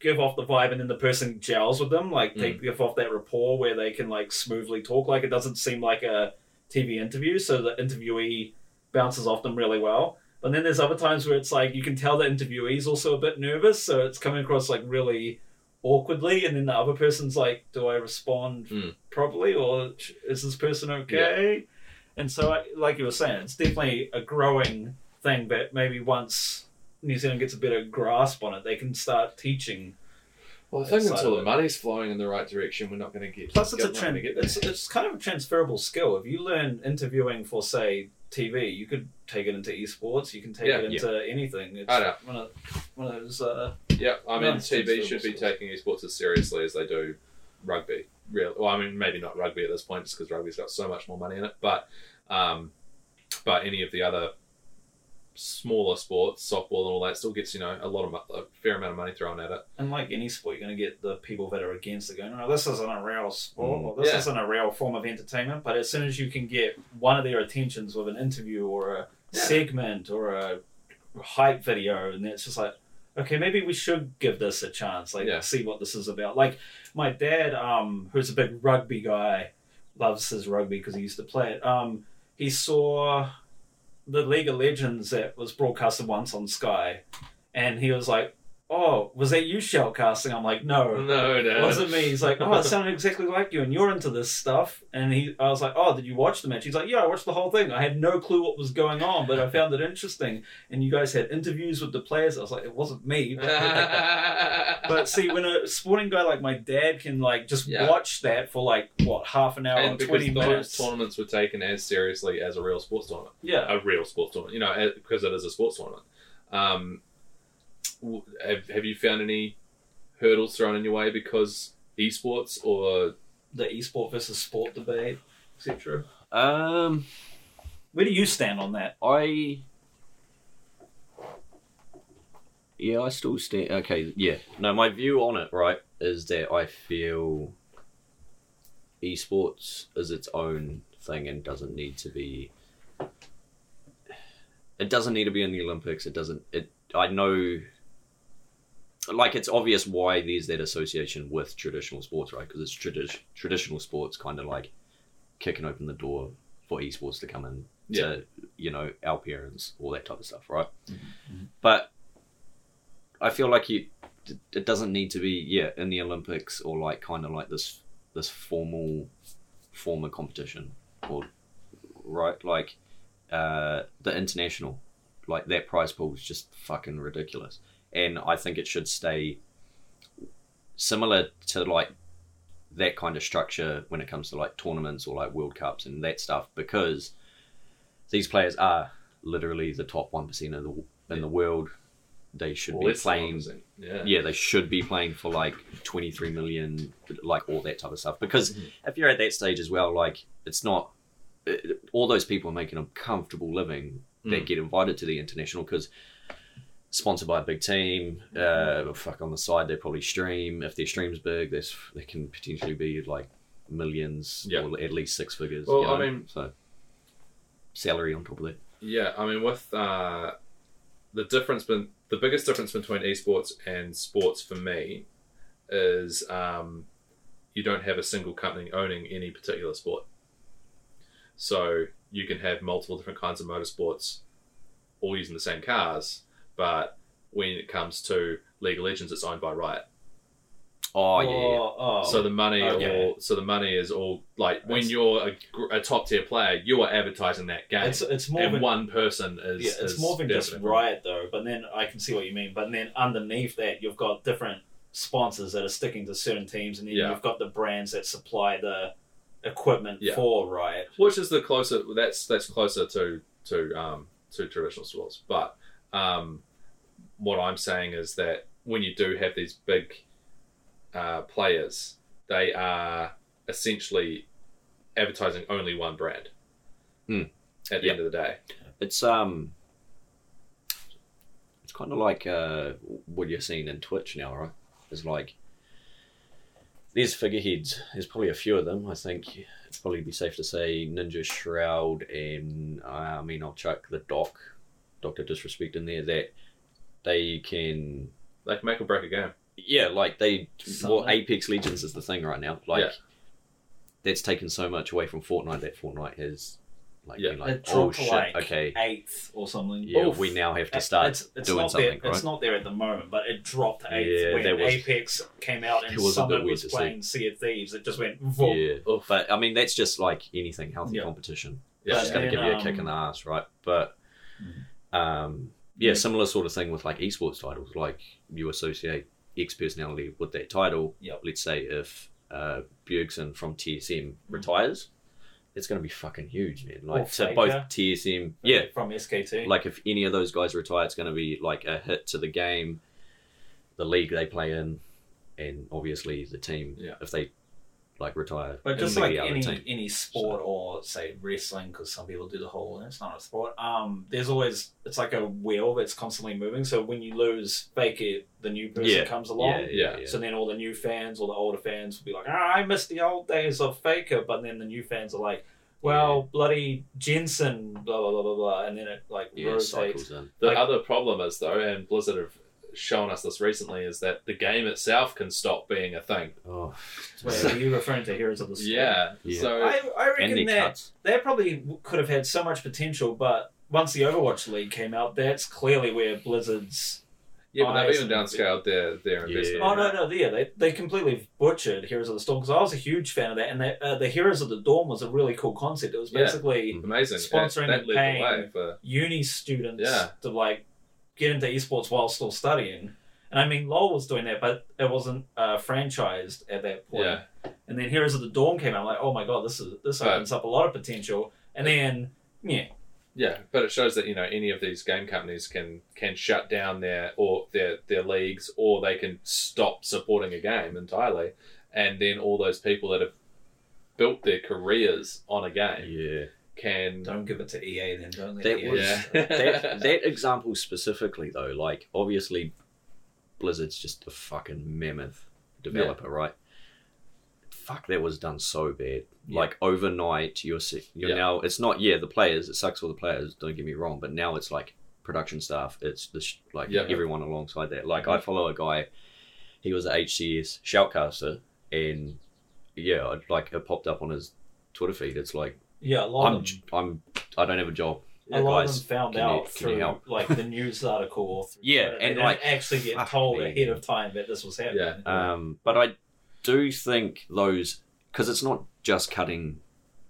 give off the vibe, and then the person gels with them. Like they give off that rapport where they can like smoothly talk. Like it doesn't seem like a TV interview, so the interviewee bounces off them really well. But then there's other times where it's like you can tell the interviewee's also a bit nervous, so it's coming across like really awkwardly, and then the other person's like, "Do I respond Mm. properly, or is this person okay?" And so, I- like you were saying, it's definitely a growing thing. But maybe once New Zealand gets a better grasp on it, they can start teaching. Well, I think until the money's flowing in the right direction, we're not going to get. Plus, it's a trend. It's, it's kind of a transferable skill. If you learn interviewing for, say, TV, you could take it into esports. You can take Yeah, it into anything. It's I know. one of one of those. Uh, Yeah, I mean, TV should be taking esports as seriously as they do rugby. Real, well, I mean, maybe not rugby at this point, just because rugby's got so much more money in it. But, um, but any of the other smaller sports, softball and all that, still gets you know a lot of a fair amount of money thrown at it. and like any sport, you're going to get the people that are against it going, "No, this isn't a real sport, or this Yeah. isn't a real form of entertainment." But as soon as you can get one of their attentions with an interview or a Yeah. segment or a hype video, and it's just like, okay, maybe we should give this a chance, like Yeah. see what this is about. Like my dad, um, who's a big rugby guy, loves his rugby because he used to play it. Um, he saw the League of Legends that was broadcasted once on Sky, and he was like, "Oh, was that you shoutcasting?" I'm like, "No." No, no, It wasn't me. He's like, oh, it sounded exactly like you, and you're into this stuff. And he, I was like, oh, did you watch the match? He's like, yeah, I watched the whole thing. I had no clue what was going on, but I found it interesting. And you guys had interviews with the players. I was like, it wasn't me. But, but see, when a sporting guy like my dad can like just Yeah. watch that for like what half an hour, and twenty minutes, tournaments were taken as seriously as a real sports tournament. yeah, a real sports tournament, you know, because it is a sports tournament. Um, have, have you found any hurdles thrown in your way because esports or the esport versus sport debate, etc. Um, Where do you stand on that? I. Yeah, I still stand. Okay, yeah. No, my view on it, right, is that I feel esports is its own thing and doesn't need to be. It doesn't need to be in the Olympics. It doesn't. It. I know. Like it's obvious why there's that association with traditional sports, right? Because it's tradi- traditional sports, kind of like kicking open the door for esports to come in to you know our parents, all that type of stuff, right? But I feel like you, it doesn't need to be yeah in the Olympics or like kind of like this this formal form of competition or right like uh, the international like that prize pool is just fucking ridiculous, and I think it should stay similar to like that kind of structure when it comes to like tournaments or like World Cups and that stuff because these players are literally the top one percent of the in the world. They should Well, be playing. 1%. Yeah. Yeah, they should be playing for like twenty three million, like all that type of stuff. Because mm-hmm. if you're at that stage as well, like it's not all those people are making a comfortable living that Mm. get invited to the international because sponsored by a big team. Uh, fuck on the side, they probably stream. If their stream's big, there's they can potentially be like millions Yeah. or at least six figures. Well, you know? I mean- so salary on top of that. Yeah, I mean, with uh, the difference, been the biggest difference between esports and sports for me is um, you don't have a single company owning any particular sport. So you can have multiple different kinds of motorsports, all using the same cars, but when it comes to League of Legends, it's owned by Riot. Oh, yeah, Oh, oh. So the money, Okay. all, so the money is all like when It's- you're a, a top tier player, you are advertising that game, it's it's more and than one person is. yeah, it's is more than just. Riot though. But then I can see what you mean. But then underneath that, you've got different sponsors that are sticking to certain teams, and then Yeah. you've got the brands that supply the equipment Yeah. for Riot. which is the closer that's that's closer to to um to traditional sports but um what i'm saying is that when you do have these big uh, players they are essentially advertising only one brand Hmm. at the Yeah. end of the day It's um, it's kind of like uh, what you're seeing in Twitch now, right? It's like there's figureheads. There's probably a few of them. I think it's probably be safe to say Ninja Shroud and uh, I mean I'll chuck the Doc, Doctor Disrespect in there. That they can, they can make or break a game yeah, like they. Well, Apex Legends is the thing right now. Like Yeah. that's taken so much away from Fortnite that Fortnite has. Like, Yeah. like, it oh to shit, like okay, eighth or something. yeah, Oof. we now have to start it's, it's doing not something, there, right? It's not there at the moment, but it dropped to eighth Yeah, when was- Apex came out and it was a bit Summit weird was to see. playing Sea of Thieves. It just went. Vroom. Yeah, but I mean that's just like anything healthy Yeah. competition. yeah It's just going to give you a kick um, in the ass, right? But um, yeah, similar sort of thing with like esports titles. Like you associate X personality with that title. Yep. Let's say if uh, Bjergsen from TSM Mm. retires, it's going to be fucking huge, man. Like Or to Faker. both TSM, yeah. from SKT. Like if any of those guys retire, it's going to be like a hit to the game, the league they play in, and obviously the team Yeah. if they like retire. But just like any team. any sport or say wrestling, because some people do the whole it's not a sport. Um, there's always it's like a wheel that's constantly moving. So when you lose Faker, the new person Yeah. comes along. yeah, yeah. So then all the new fans or the older fans will be like, ah, I miss the old days of Faker. But then the new fans are like, well, bloody Jensen, blah, blah, blah, blah, blah. And then it like yeah, rotates. the Like- other problem is though and blizzard have shown us this recently is that the game itself can stop being a thing Oh, Wait, are you referring to Heroes of the Storm? yeah, Yeah. so I, I reckon their that cuts. they probably could have had so much potential, but once the Overwatch League came out, that's clearly where Blizzard's. yeah but they've even and- downscaled their their Yeah. investment Oh no, no, yeah, they they completely butchered Heroes of the Storm because I was a huge fan of that, and that, uh, the Heroes of the Dorm was a really cool concept. It was Yeah. basically amazing Sponsoring that, that and paying. for uni students Yeah. to like get into esports while still studying. And I mean, LoL was doing that, but it wasn't uh, franchised at that point. yeah And then Heroes of the Dorm came out. I'm like, oh my god, this is this Right. opens up a lot of potential. And then, yeah, Yeah, but it shows that you know any of these game companies can can shut down their or their their leagues, or they can stop supporting a game entirely, and then all those people that have built their careers on a game Yeah, can. Don't give it to EA then. Don't let That EA. was- Yeah. that that example specifically though, like obviously Blizzard's just a fucking mammoth developer, right? Fuck, that was done so bad. Yeah. Like overnight, you're si- you're Yeah. now. It's not yeah the players. It sucks for the players. Don't get me wrong, but now it's like production staff. It's the sh- like Yeah. everyone alongside that. Like. I follow a guy. He was a HCS shoutcaster, and yeah, like it popped up on his Twitter feed. It's like Yeah, a lot I'm of them. j- I'm I don't have a job. a lot guys, of them found out can you through help? like the news article or through Yeah, Twitter. and, they like, actually get told me. ahead of time that this was happening. Yeah. Um, but I do think those because it's not just cutting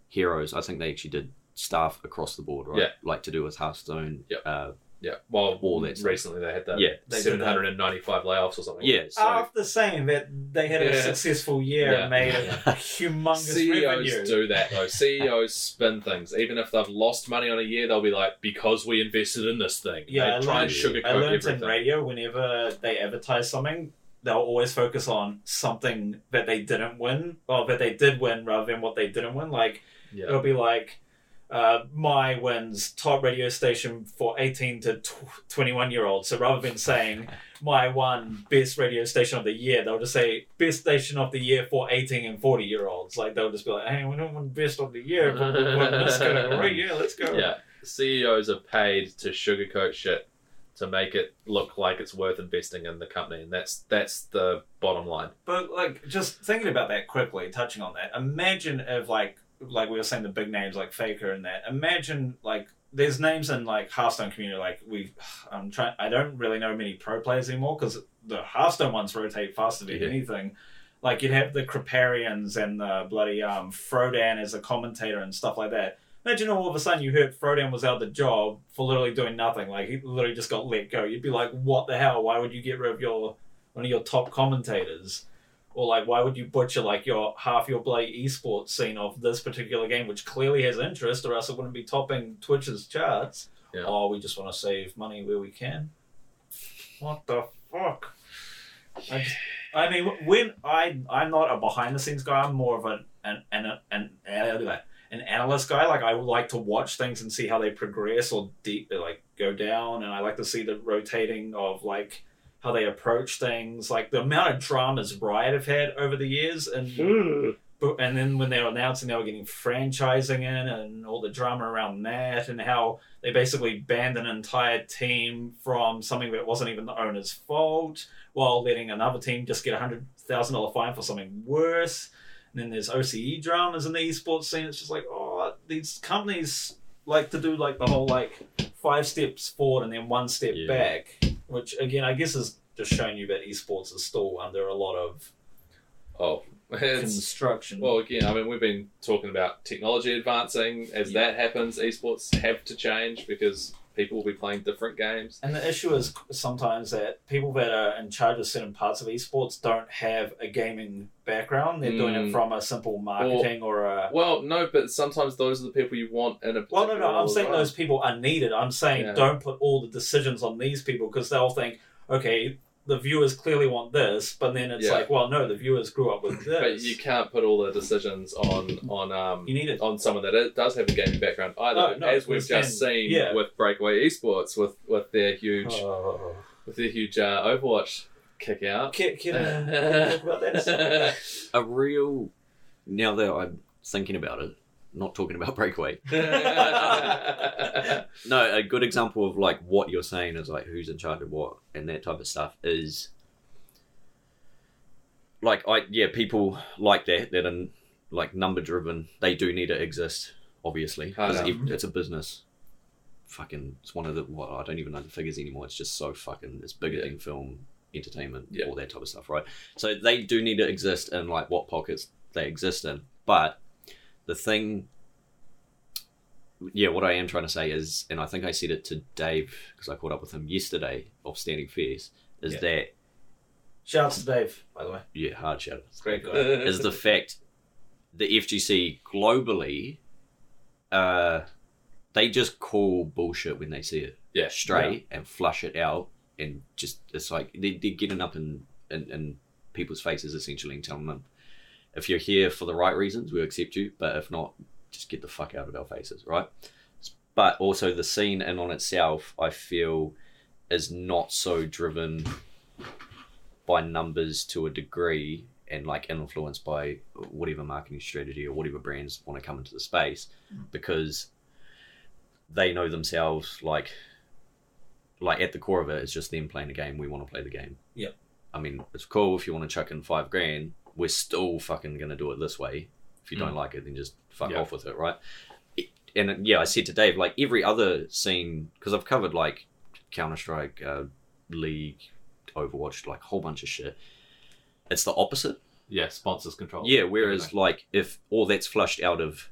heroes. I think they actually did staff across the board, right? Yeah. Like to do with Hearthstone. Yep. Uh, Yeah. Well, All that stuff. recently they had that Yeah. They did that. 795 layoffs or something. yeah. So After saying that they had a successful year Yeah. and made a humongous CEOs revenue. do that though. CEOs spin things. Even if they've lost money on a year, they'll be like, "Because we invested in this thing." Yeah, I they try and learned- sugarcoat I learned everything. in radio whenever they advertise something, they'll always focus on something that they didn't win, or that they did win rather than what they didn't win. Like Yeah. it'll be like uh, my wins top radio station for 18 to tw- 21 year olds. So rather than saying my one best radio station of the year, they'll just say best station of the year for 18 and 40 year olds. Like they'll just be like, hey, we don't want best of the year, but we won this category. Yeah, let's go. Yeah. CEOs are paid to sugarcoat shit to make it look like it's worth investing in the company, and that's that's the bottom line. But like, just thinking about that quickly, touching on that. Imagine if like, like we were saying, the big names like Faker and that. Imagine like, there's names in like Hearthstone community. Like we, I'm trying. I don't really know many pro players anymore because the Hearthstone ones rotate faster than Yeah. anything. Like you'd have the Kripparrians and the bloody um, Frodan as a commentator and stuff like that. Imagine all of a sudden you heard Frodan was out of the job for literally doing nothing. Like he literally just got let go. You'd be like, "What the hell? Why would you get rid of your one of your top commentators?" Or like, why would you butcher like your half your bloody esports scene of this particular game, which clearly has interest, or else it wouldn't be topping Twitch's charts? Yeah. Oh, we just want to save money where we can. What the fuck? I, just, I mean, when I I'm not a behind the scenes guy. I'm more of an an an an, an, an analyst guy. Like I would like to watch things and see how they progress or deep like go down, and I like to see the rotating of like how they approach things, like the amount of dramas Riot have had over the years, and hmm. but- and then when they were announcing they were getting franchising in and all the drama around that, and how they basically banned an entire team from something that wasn't even the owner's fault, while letting another team just get a hundred thousand dollar fine for something worse. And then there's OCE dramas in the esports scene. It's just like, oh, these companies like to do like the whole like five steps forward and then one step Yeah. back, which again I guess is just showing you that esports is still under a lot of Oh, construction. well again. I mean, we've been talking about technology advancing. As Yeah. that happens, esports have to change because people will be playing different games. And the issue is sometimes that people that are in charge of certain parts of esports don't have a gaming background. They're doing it Mm. from a simple marketing or a. Well, no, but sometimes those are the people you want in a. Well, no, no. I'm saying those people are needed. I'm saying Yeah. don't put all the decisions on these people because they'll think, okay, the viewers clearly want this, but then it's Yeah. like, well, no, the viewers grew up with this. But you can't put all the decisions on on um You need it. on someone that is- does have a gaming background either. No, no, as we've just then- seen yeah. with Breakaway Esports with with their huge Oh. with their huge uh, Overwatch kick out. Can, can, uh, can we talk about that? a real. Now that I'm thinking about it, not talking about breakaway. No, a good example of like what you're saying is like who's in charge of what and that type of stuff is like I yeah people like that that are like number driven. They do need to exist, obviously, because it's a business. Fucking, it's one of the. Well, I don't even know the figures anymore. It's just so fucking. It's bigger Yeah. than film, entertainment, Yeah. all that type of stuff, right? So they do need to exist in like what pockets they exist in. But the thing yeah, what I am trying to say is, and I think I said it to Dave because I caught up with him yesterday of Standing Fairs, is Yeah. that Shouts to Dave, by the way. yeah, hard shadow Great guy. is the fact the FGC globally, uh, they just call bullshit when they see it yeah straight and flush it out, and just it's like they, they're getting up in, in in people's faces essentially and telling them, if you're here for the right reasons, we'll accept you, but if not, just get the fuck out of our faces, right? But also the scene in on itself, I feel, is not so driven by numbers to a degree and like influenced by whatever marketing strategy or whatever brands want to come into the space mm. because they know themselves like like at the core of it it's just them playing the game we want to play the game. Yeah i mean it's cool if you want to chuck in five grand we're still fucking gonna do it this way if you don't like it then just fuck Yeah. off with it right It- and yeah i said to dave like every other scene because i've covered like counter-strike uh, league overwatch like a whole bunch of shit it's the opposite Yeah, sponsors control. yeah, whereas everything. like if all that's flushed out of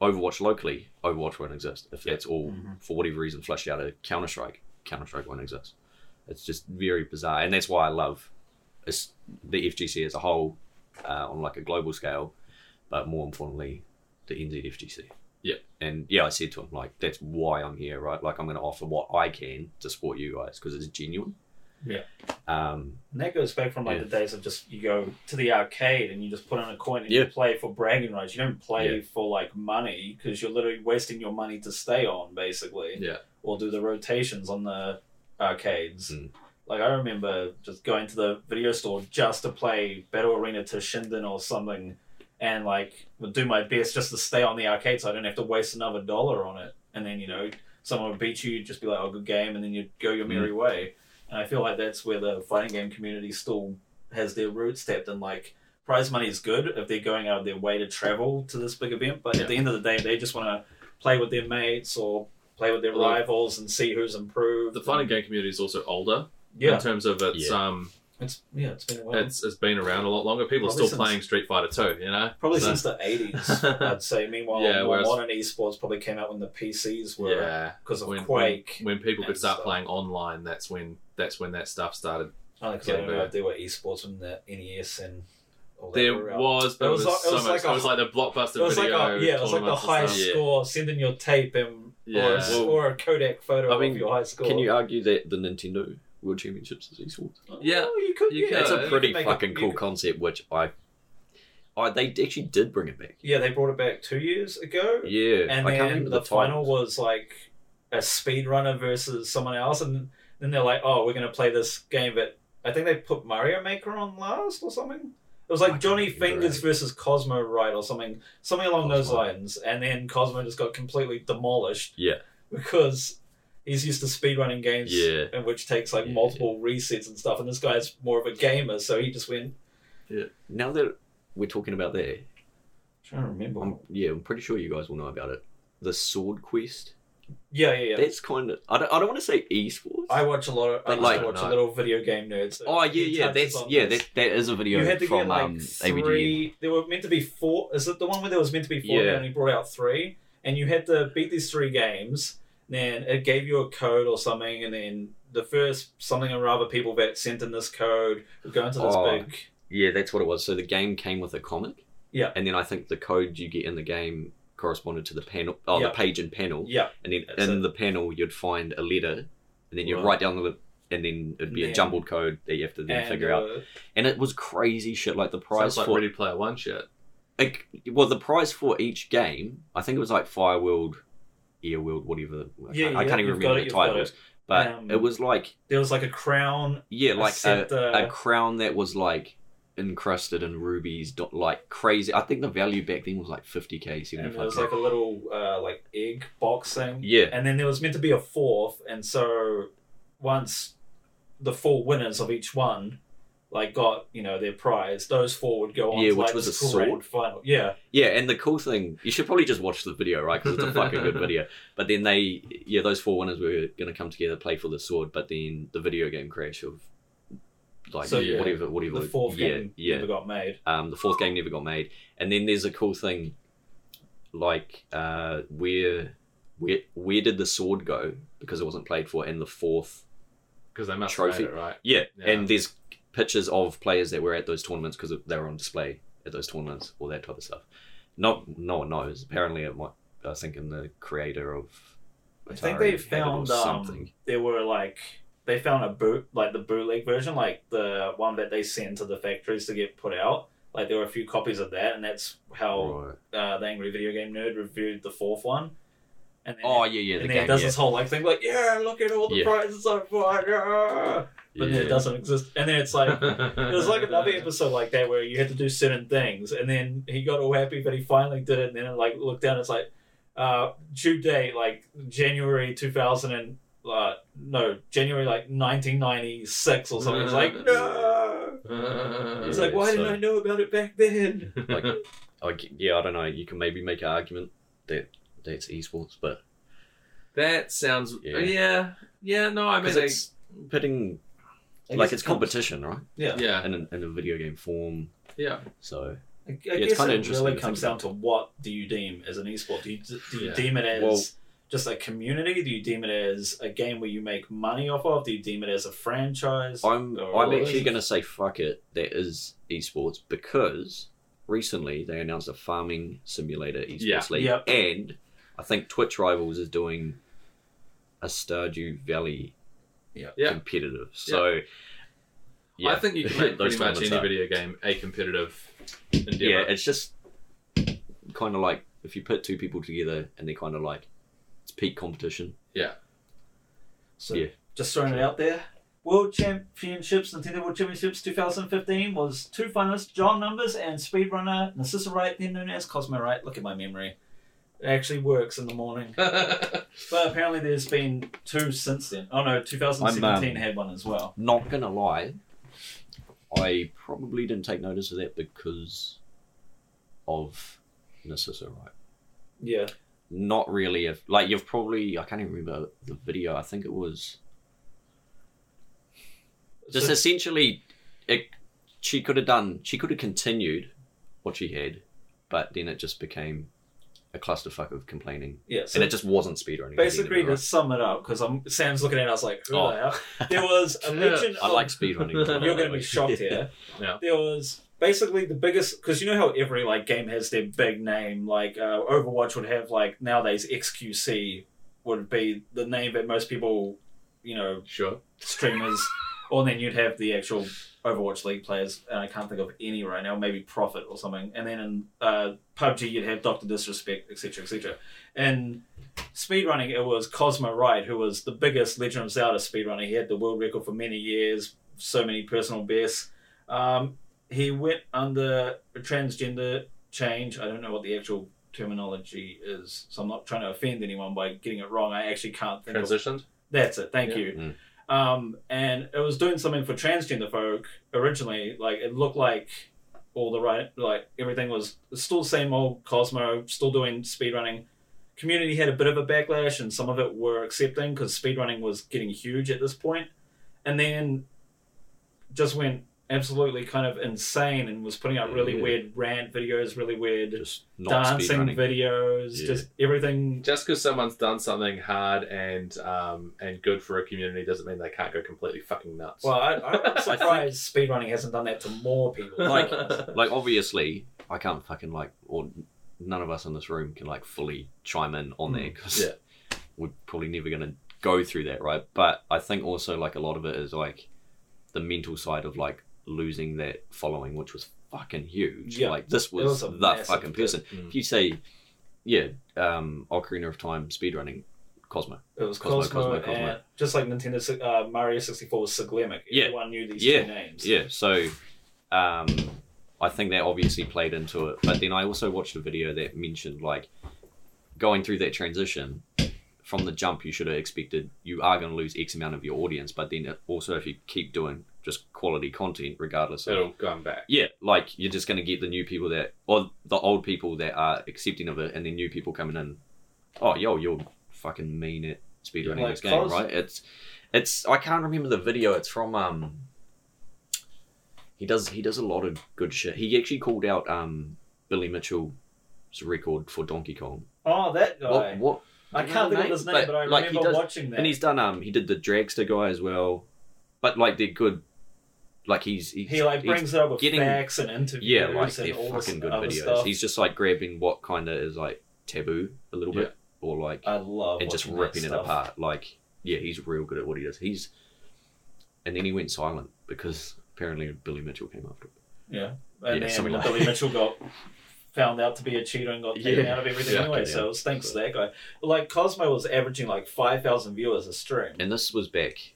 Overwatch locally, Overwatch won't exist. If Yeah. that's all Mhm. for whatever reason flushed out of Counter Strike, Counter Strike won't exist. It's just very bizarre, and that's why I love it's the FGC as a whole uh, on like a global scale, but more importantly, the NZFGC. Yeah. and yeah, I said to him like that's why I'm here, right? Like I'm going to offer what I can to support you guys because it's genuine. Yeah. Um, And that goes back from like Yeah. the days of just you go to the arcade and you just put in a coin and Yeah. you play for bragging rights. You don't play Yeah. for like money because you're literally wasting your money to stay on basically. Yeah. Or do the rotations on the arcades. Mm. Like I remember just going to the video store just to play Battle Arena Toshinden or something, and like would do my best just to stay on the arcade so I don't have to waste another dollar on it. And then you know someone would beat you, you'd just be like, "Oh, good game," and then you'd go your merry mm. way. And I feel like that's where the fighting game community still has their roots tapped in. Like prize money is good if they're going out of their way to travel to this big event, but Yeah. at the end of the day, they just want to play with their mates or play with their rivals and see who's improved. the fighting game community is also older yeah, in terms of its Yeah. um it's yeah, it's been a while. it's it's been around a lot longer. People are still since- playing Street Fighter Two, you know? Probably So- since the eighties, I'd say. Meanwhile, Yeah, more whereas- modern esports probably came out when the PCs were Yeah. because of When, when, Quake. when people could and start stuff. playing online, that's when that's when that stuff started. Only 'cause I getting don't know better. if there were esports when the NES and all that There were out. was, but It it was was, like- it so was much. like a- it was like the blockbuster It was like video. a, yeah, it was like the tournaments and high stuff. Yeah. score, sending your tape and Yeah. or, a, Well, or a Kodak photo I mean, of your high score. can you argue that the Nintendo World Championships is esports? Yeah, Oh, you could. you yeah, can. It's a you pretty could make fucking you cool could- concept, which I, I they actually did bring it back. Yeah, they brought it back two years ago, Yeah, and I can't then remember the, the, final titles. was like a speedrunner versus someone else, and then they're like, "Oh, we're gonna play this game." But I think they put Mario Maker on last or something. It was I like can't Johnny remember, Fingers eh? versus Cosmo, right, or something, something along those Cosmo. lines. And then Cosmo just got completely demolished. Yeah. because he's used to speedrunning games, Yeah. in which takes like Yeah. multiple resets and stuff. And this guy's more of a gamer, so he just went. Now that we're talking about that, trying to remember. I'm, yeah, I'm pretty sure you guys will know about it. The Sword Quest. yeah, yeah, yeah. That's kind of. I don't. I don't want to say esports. I watch a lot of. I But, used like- to watch No. a little video game nerds. so oh yeah, yeah. That's yeah. That that is a video you had to from get like um, ABD. three. There were meant to be four. Is it the one where there was meant to be four? Yeah. And only brought out three, and you had to beat these three games. Then it gave you a code or something, and then the first something or other people that sent in this code would go into this Oh. big. Yeah, that's what it was. So the game came with a comic. Yeah. And then I think the code you get in the game corresponded to the panel, oh, Yeah. the page and panel. Yeah, And then That's in it. the panel, you'd find a letter, and then you'd Right. write down the, and then it'd be And a then- jumbled code that you have to then and figure out. uh, And it was crazy shit. Like the prize Sounds like for Ready Player One shit. like, well, the prize for each game, I think it was like Fireworld, Earthworld, whatever. I Yeah, can't, I yeah, can't even remember it, the titles. But Um, it was like there was like a crown. yeah, like a, a crown that was like encrusted in rubies, dot- like crazy. I think the value back then was like fifty k, And seventy there was like a little uh, like egg box thing. Yeah, And then there was meant to be a fourth, and so once the four winners of each one like got you know their prize, those four would go on. Yeah, to, which like, was a sword. final. Yeah, yeah. And the cool thing, you should probably just watch the video, right? Because it's a fucking good video. But then they, yeah, those four winners were going to come together, play for the sword. But then the video game crash of like So, yeah, whatever, whatever. the fourth yeah, game yeah. never got made. Um, the fourth game never got made, and then there's a cool thing, like uh, where where where did the sword go because it wasn't played for in the fourth? Because they must Trophy. it right. Yeah, Yeah. and there's pictures of players that were at those tournaments because they were on display at those tournaments, all that type of stuff. Not no one knows. Apparently, it might. I was thinking the creator of. I think they had it or found um, something. there were like they found a boot like the bootleg version, like the one that they send to the factories to get put out. Like there were a few copies of that, and that's how Right. uh, the Angry Video Game Nerd reviewed the fourth one. And then, Oh yeah, yeah, the and then game. it does yeah. this whole like thing, like yeah, look at all the Yeah. prizes I've won, yeah. But then it doesn't exist. And then it's like there's like another episode like that where you had to do certain things, and then he got all happy but he finally did it, and then it, like looked down, it's like uh, due date like January two thousand and uh, no January like nineteen ninety six or something. It's like no. It's Yeah, like why so- didn't I know about it back then? like, I g yeah, I don't know. You can maybe make an argument that that's esports, but that sounds Yeah. yeah yeah, no I mean because they- it's pitting I like guess it's it comes- competition, right? Yeah. yeah In a, in a video game form. yeah So I, I it's guess kinda it interesting really to comes think down to what do you deem as an esport? Do you do you Yeah. deem it as Well- just a community? Do you deem it as a game where you make money off of? Do you deem it as a franchise? I'm Or- I'm actually going to say fuck it. That is esports because recently they announced a farming simulator esports Yeah. league, Yep. and I think Twitch Rivals is doing a Stardew Valley Yeah. Yeah. competitive. So yeah, I think you can make those pretty much any are- video game a competitive endeavor. Yeah, it's just kind of like if you put two people together and they're kind of like it's peak competition. Yeah. So Yeah. just throwing it out there. World Championships, Nintendo World Championships 2015 was two finalists, John Numbers and speedrunner Narcissa Wright, then known as Cosmo Wright. Look at my memory. It actually works in the morning. But apparently there's been two since then. Oh no, 2017 I'm, um, had one as well. Not gonna lie, I probably didn't take notice of that because of Narcissa, right? Yeah. Not really. If like you've probably I can't even remember the video. I think it was just So- essentially it. She could have done. She could have continued what she had, but then it just became a clusterfuck of complaining, yeah, so and it just wasn't speedrunning. basically to sum it up, because I'm Sam's looking at it, I was like, who Oh. the hell? There was a Yeah. legend I of like speedrunning. You're going to be shocked here. Yeah. There was basically the biggest because you know how every like game has their big name. Like uh, Overwatch would have like nowadays XQC would be the name that most people, you know, sure. streamers, or then you'd have the actual Overwatch League players. And I can't think of any right now. Maybe Profit or something. And then in uh, PUBG you'd have Doctor Disrespect, etc., etc. And speedrunning, it was Cosmo Wright, who was the biggest Legend of Zelda speedrunner. He had the world record for many years, so many personal bests. Um, he went under a transgender change. I don't know what the actual terminology is, so I'm not trying to offend anyone by getting it wrong. I actually can't think of Transitioned. that's it. Thank Yeah. you. Mm. Um, and it was doing something for transgender folk originally. Like it looked like all the right, like everything was still the same old Cosmo, still doing speedrunning. Community had a bit of a backlash, and some of it were accepting because speedrunning was getting huge at this point. And then just went absolutely kind of insane and was putting out really Yeah. weird rant videos, really weird Just dancing videos, Yeah. just everything Just because someone's done something hard and um, and good for a community doesn't mean they can't go completely fucking nuts. Well, I, I'm surprised speedrunning hasn't done that to more people. Like- like obviously I can't fucking like or none of us in this room can like fully chime in on there because Yeah. we're probably never gonna go through that right but I think also like a lot of it is like the mental side of like losing that following which was fucking huge Yeah. like this was, was the fucking person Mm. if you say yeah um Ocarina of Time speedrunning Cosmo it was Cosmo, Cosmo, Cosmo, Cosmo. and just like Nintendo uh, Mario 64 was Siglemic. Yeah. Everyone knew these Yeah. two names. Yeah, so um, I think that obviously played into it. But then I also watched a video that mentioned like going through that transition from the jump. You should have expected you are going to lose X amount of your audience, but then also if you keep doing just quality content, regardless of It'll come back. yeah, like you're just going to get the new people that or the old people that are accepting of it, and then new people coming in. Oh, yo, you're fucking mean at speedrunning Like this game, Cos- right? It's it's I can't remember the video. It's from um. He does he does a lot of good shit. He actually called out um Billy Mitchell's record for Donkey Kong. Oh, that guy. What what? I can't think of his name, name? but, I Like, remember does- watching that. And he's done um he did the Dragster guy as well, but like they're good. Like he's, he's he like he's- brings it up with getting- facts and interviews yeah, like and they're fucking good videos. stuff. He's just like grabbing what kind of is like taboo a little bit, or like I love and just ripping it apart. Like, yeah, he's real good at what he does. He's, and then he went silent because apparently Billy Mitchell came after him. Yeah, and Yeah, then like- Billy Mitchell got found out to be a cheater and got taken Yeah. out of everything Yeah. anyway. Yeah. So it was thanks to that guy. Like Cosmo was averaging like five thousand viewers a stream, And this was back.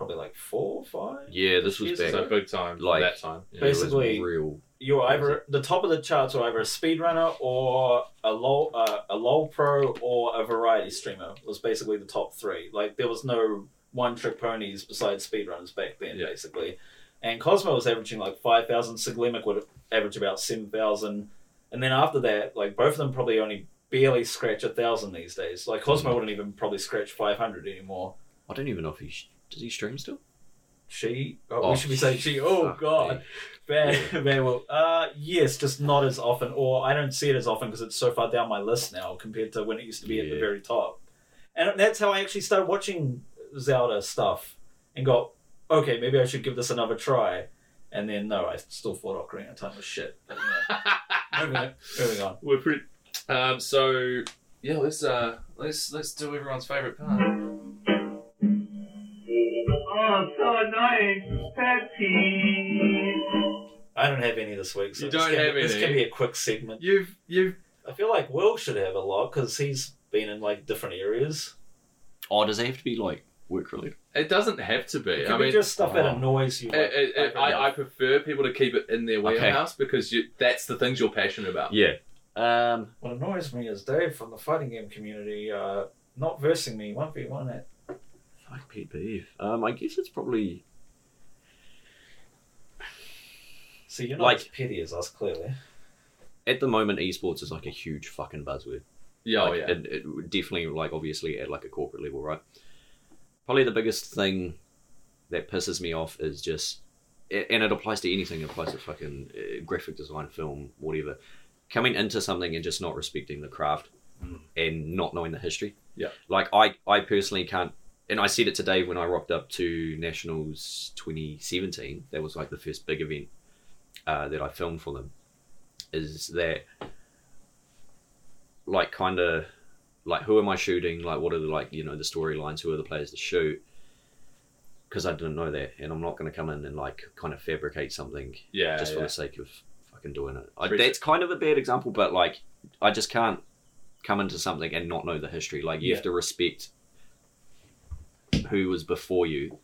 Probably like four, five. Yeah, this was back. ago. So big time, Like- like that time. Yeah. it was Basically- real. You're either the top of the charts, or either a speedrunner or a low uh, a low pro or a variety streamer was basically the top three. Like there was no one trick ponies besides speedrunners back then, Yeah. basically. And Cosmo was averaging like five thousand. Siglemic would average about seven thousand, and then after that, like both of them probably only barely scratch a thousand these days. Like Cosmo wouldn't even probably scratch five hundred anymore. I don't even know if he does he stream still. She, oh, Oh, we should be saying she. Oh fuck God, me. bad, bad. Well, uh, yes, just not as often, or I don't see it as often because it's so far down my list now compared to when it used to be at the Yeah. very top. And that's how I actually started watching Zelda stuff and got okay, maybe I should give this another try. And then no, I still thought Ocarina of Time was shit. But, you know, moving, on, moving on. We're pretty. Um, so yeah, let's uh, let's let's do everyone's favorite part. Oh, so annoying. Pet peeve. I don't have any this week. So You this don't can, have This any? can be a quick segment. You've you've I feel like Will should have a lot because he's been in like different areas. Oh, does it have to be like work related? it doesn't have to be. It can I be mean, just stuff that oh. annoys you. it, it, it, like, I, I prefer people to keep it in their Okay. warehouse because you, that's the things you're passionate about. Yeah. Um. What annoys me is Dave from the fighting game community uh, not versing me one v one at. Fuck pet peeve. Um. I guess it's probably So you're not Like- as petty as us, clearly. at the moment esports is like a huge fucking buzzword. Yeah, oh Like, yeah. It, it would definitely like obviously at like a corporate level, right? Probably the biggest thing that pisses me off is just, and it applies to anything. It applies to fucking uh, graphic design, film, whatever. Coming into something and just not respecting the craft Mm. and not knowing the history. Yeah. Like I, I personally can't. And I said it today when I rocked up to Nationals 2017. That was like the first big event uh, that I filmed for them. Is that like kind of like who am I shooting? Like what are the like you know the storylines? Who are the players to shoot? Because I didn't know that, and I'm not going to come in and like kind of fabricate something yeah, just for the sake of fucking doing it. I, that's kind of a bad example, but like I just can't come into something and not know the history. Like you Yeah. have to respect who was before you.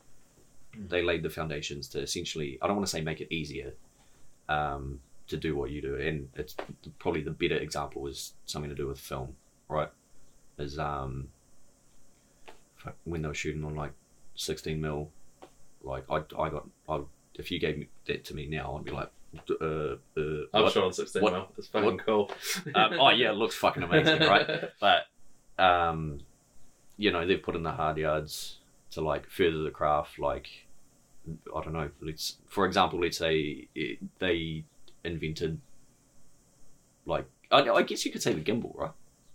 Mm. They laid the foundations to essentially. I don't want to say make it easier. Um, to do what you do, and it's probably the better example is something to do with film, right? Is um, when they were shooting on like sixteen mil, like I, I got, I, if you gave me that to me now, I'd be like, uh, uh, I'm what? sure on 16 what- mil. It's fucking cool. um, oh yeah, it looks fucking amazing, right? But um, you know, they've put in the hard yards to like further the craft. Like, I don't know. Let's, for example, let's say it, they invented, like, I, I guess you could say the gimbal, right?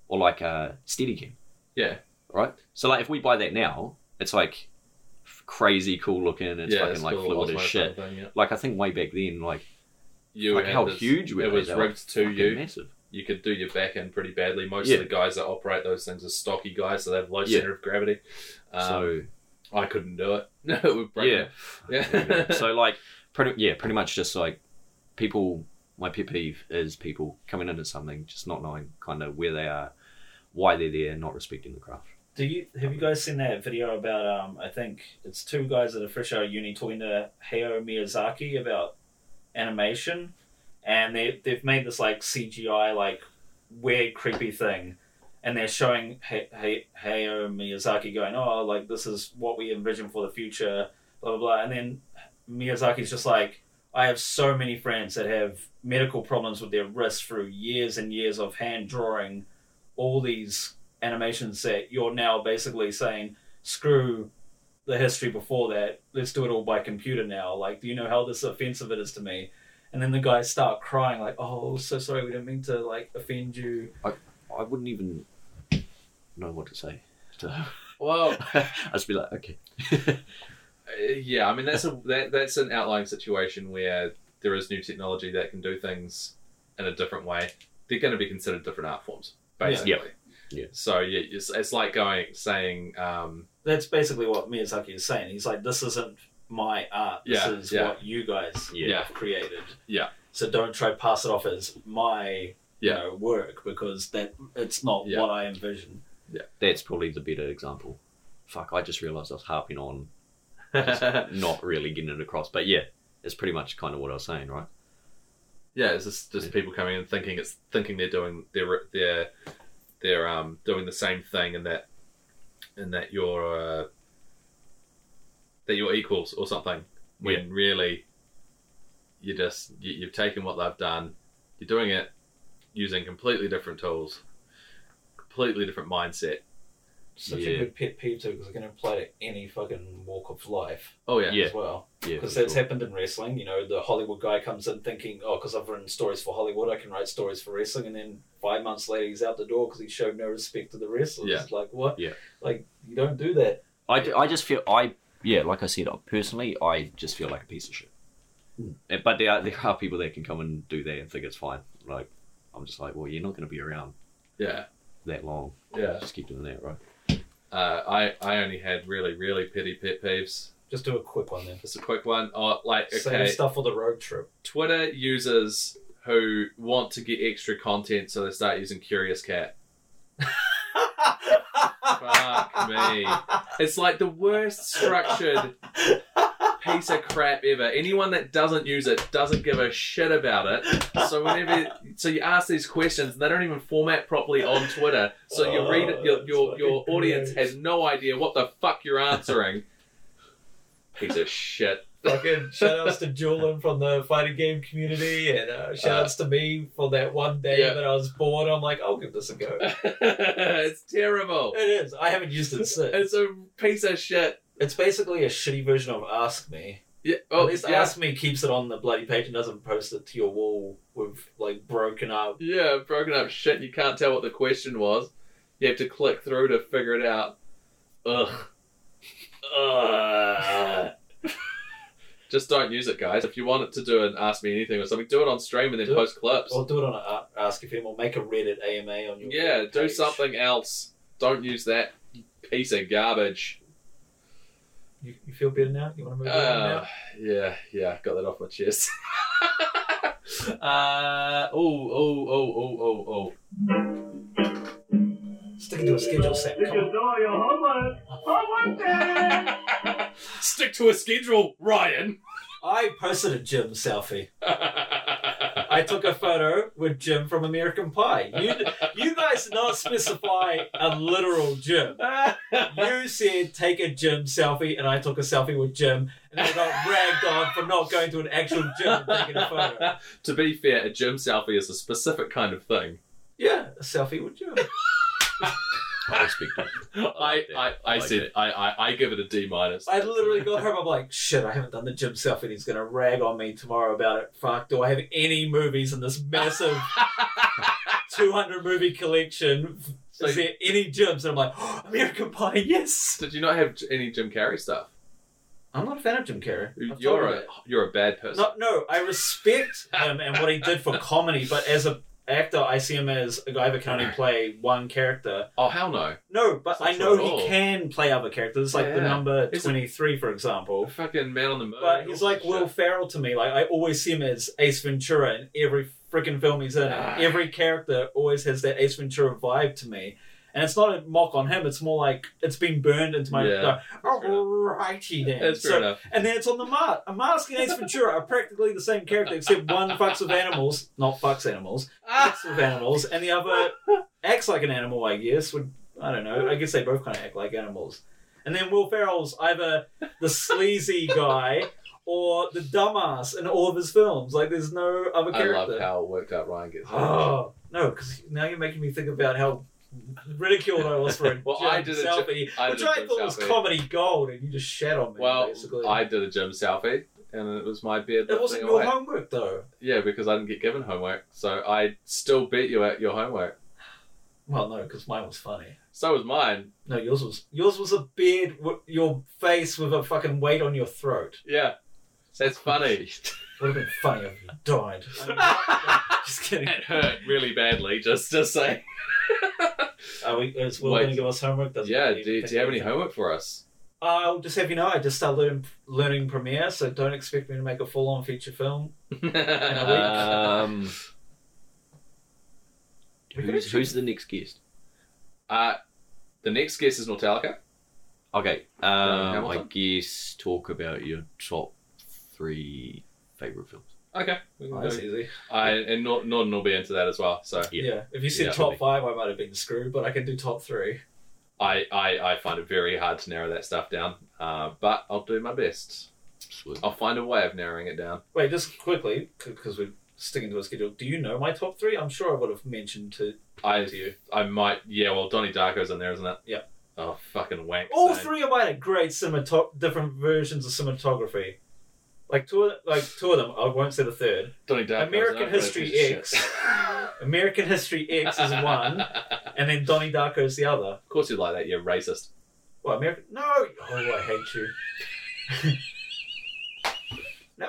Or like a Steadicam, Yeah, right? So like, if we buy that now, it's like crazy cool looking. It's yeah, fucking it's like fluid as shit. thing, yeah. Like I think way back then, like, You like how this- huge were it was They were rigged to you. massive. You could do your back end pretty badly. Most Yeah. of the guys that operate those things are stocky guys, so they have low Yeah. center of gravity. Um, so I couldn't do it. No, it would break yeah. Yeah. There you go. so like pretty yeah pretty much just like people my pet peeve is people coming into something just not knowing kind of where they are why they're there not respecting the craft Do you have you guys seen that video about? Um, I think it's two guys that are fresh out of uni talking to Hayao Miyazaki about animation, and they they've made this like CGI like weird creepy thing, and they're showing Hay- Hay- Hayao Miyazaki going, "Oh, like this is what we envision for the future," blah blah blah, and then Miyazaki's just like, "I have so many friends that have medical problems with their wrists through years and years of hand drawing all these animations that you're now basically saying, screw the history before that, let's do it all by computer now. Like, do you know how this offensive it is to me? And then the guys start crying, like, oh, so sorry, we didn't mean to, like, offend you. i I wouldn't even know what to say to Well, i'd just be like okay Uh, yeah, I mean that's a that, that's an outlying situation where there is new technology that can do things in a different way. They're going to be considered different art forms, basically. Yeah. Yeah. So yeah, it's, it's like going saying, um, That's basically what Miyazaki is saying. He's like, this isn't my art. This Yeah, is yeah. what you guys Yeah. have created. Yeah. So don't try to pass it off as my you Yeah. know, work because that it's not Yeah. what I envision. Yeah. That's probably the better example. Fuck, I just realised I was harping on not really getting it across. But yeah, it's pretty much kind of what I was saying, right? Yeah, it's just, just people coming in thinking it's thinking they're doing they're they're they're um doing the same thing and that and that you're uh, that you're equals or something when really you just you, you've taken what they've done you're doing it using completely different tools completely different mindset Such Yeah. a good pet peeve too because it can apply to any fucking walk of life oh yeah Yeah. as well. Yeah, Because for that's sure. happened in wrestling. You know, the Hollywood guy comes in thinking, oh, because I've written stories for Hollywood, I can write stories for wrestling. And then five months later, he's out the door because he showed no respect to the wrestlers. Yeah. Like, what? Yeah. Like, you don't do that. I, d- I just feel I yeah, like I said, personally, I just feel like a piece of shit. Uh, But there are there are people that can come and do that and think it's fine. Like I'm just like, well, you're not going to be around yeah that long. yeah Just keep doing that, right? uh, I I only had really really petty pet peeves Just do a quick one then. just a quick one oh like Same okay stuff for the road trip. Twitter users who want to get extra content, so they start using Curious Cat. Fuck me. It's like the worst structured piece of crap ever. Anyone that doesn't use it doesn't give a shit about it. So whenever, so you ask these questions, they don't even format properly on Twitter. So you read it, your your, your audience gross. has no idea what the fuck you're answering. Piece of shit. Fucking shout outs to Julian from the fighting game community and uh, shout outs to me for that one day Yeah. that I was bored. I'm like, I'll give this a go. it's terrible. It is. I haven't used it since. It's a piece of shit. It's basically a shitty version of Ask Me. Yeah. At Oh, least yeah. Ask Me keeps it on the bloody page and doesn't post it to your wall with like broken up. Yeah, broken up shit. You can't tell what the question was. You have to click through to figure it out. Ugh. Ugh. Just don't use it, guys. If you want it to do an ask me anything or something, do it on stream and then Do it. post clips. Or do it on a uh, Ask FM or make a Reddit AMA on your Yeah, do something else. Don't use that piece of garbage. You, you feel better now? You want to move on Uh, now? yeah, yeah, got that off my chest. uh, oh, oh, oh, oh, oh, oh. Stick to a schedule, Sam. Come on. your homework? Homework time! Stick to a schedule, Ryan. I posted a Jim selfie. I took a photo with Jim from American Pie. You, you guys did not specify a literal Jim. You said take a Jim selfie, and I took a selfie with Jim, and I got ragged on for not going to an actual gym and taking a photo. to be fair, a gym selfie is a specific kind of thing. Yeah, a selfie with Jim. I respect it. I, I, I, like said that. I, I, I give it a D minus. I literally got home. I'm like, shit, I haven't done the Jim stuff, and He's gonna rag on me tomorrow about it. Fuck, do I have any movies in this massive 200 movie collection? So- Is there any gyms? And I'm like, oh, American Pie, yes. Did you not have any Jim Carrey stuff? I'm not a fan of Jim Carrey. I've You're a you're a bad person. No, no, I respect him and what he did for comedy, but as a actor, I see him as a guy that can only play one character. Oh hell no! No, but That's I know all. he can play other characters, like the Yeah. number a- 23, for example. Fucking man on the moon. But he's like Will. Ferrell to me. Like I always see him as Ace Ventura in every freaking film he's in. Ah. Every character always has that Ace Ventura vibe to me. And it's not a mock on him. It's more like it's been burned into my. Yeah, like. Alrighty then. That's fair So- enough. and then it's on the mask. A uh, mask and Ace Ventura are practically the same character, except one fucks with animals, not fucks animals, acts with animals, and the other acts like an animal. I guess would I don't know. I guess they both kind of act like animals. And then Will Ferrell's either the sleazy guy or the dumbass in all of his films. Like there's no other character. I love how it worked out Ryan gets. Oh no, because now you're making me think about how ridiculed I was for a Well, I did a selfie, I which I thought was selfie. comedy gold, and you just shat on me. well, basically. I did a gym selfie, and it was my beard. It wasn't your away. homework though. Yeah, because I didn't get given homework, so I still beat you at your homework. Well, no, because mine was funny. So was mine. No, yours was yours was a beard your face with a fucking weight on your throat. Yeah, that's funny. Would have been funny if you died. I mean, just kidding. it hurt really badly. Just to say. Are we? Is Will Wait. going to give us homework? Doesn't yeah. Do, do you have any anything. homework for us? I'll just have you know, I just started learning, learning Premiere, so don't expect me to make a full-on feature film. Um, We could who's, actually- who's the next guest? uh, the next guest is Metallica. Okay, um, I Hamilton? guess talk about your top three favorite films. Okay. we can Oh, that's do- easy. I, and Nor- Norton will be into that as well. So Yeah. Yeah. If you said Yeah. top five, I might have been screwed, but I can do top three. I, I, I find it very hard to narrow that stuff down. Uh, but I'll do my best. Sweet. I'll find a way of narrowing it down. Wait, just quickly, because we're sticking to a schedule. Do you know my top three? I'm sure I would have mentioned to, I to you. I might yeah. Well, Donnie Darko's in there, isn't it? Yeah. Oh fucking wank. All stain. three of mine are great cinematog- different versions of cinematography. Like two, of, like two of them. I won't say the third. Donnie Darko's American History X. American History X is one, and then Donnie Darko is the other. Of course you like that. You're racist. What American? No. Oh, I hate you. now,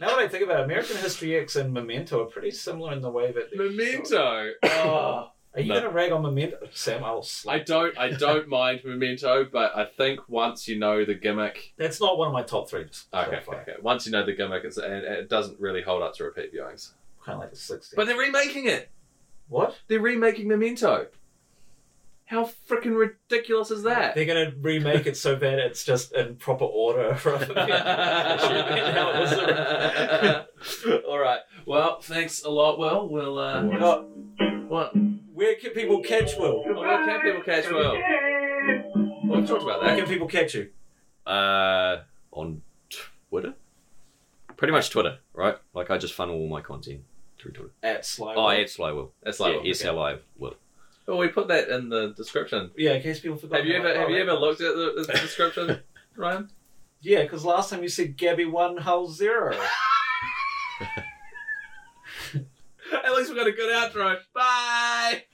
now that I think about it, American History X and Memento are pretty similar in the way that. shot. Memento. Oh. Are you No. gonna rag on Memento, Sam? I'll. I Slap. don't. I don't mind Memento, but I think once you know the gimmick, That's not one of my top three. Okay, clarify. okay, okay. Once you know the gimmick, it's, and it doesn't really hold up to repeat viewings. Kind of like the sixty. But they're remaking it. what? They're remaking Memento. How freaking ridiculous is that? They're gonna remake it so bad it's just in proper order rather how it was. All right. Well, thanks a lot. Will we'll uh, Uh, what? Where can people catch Will? Oh, where can people catch Will? Well, we've talked about Where that. can people catch you? Uh, on Twitter? Pretty much Twitter, right? Like I just funnel all my content through Twitter. At Sly. Oh, Will. it's Slywell. That's like. yeah, S L I Will. Well, we put that in the description. Yeah, in case people forgot. Have you ever have you ever looked at the, the description, Ryan? Yeah, because last time you said Gabby one, Hull zero. At least we got a good outro. Bye.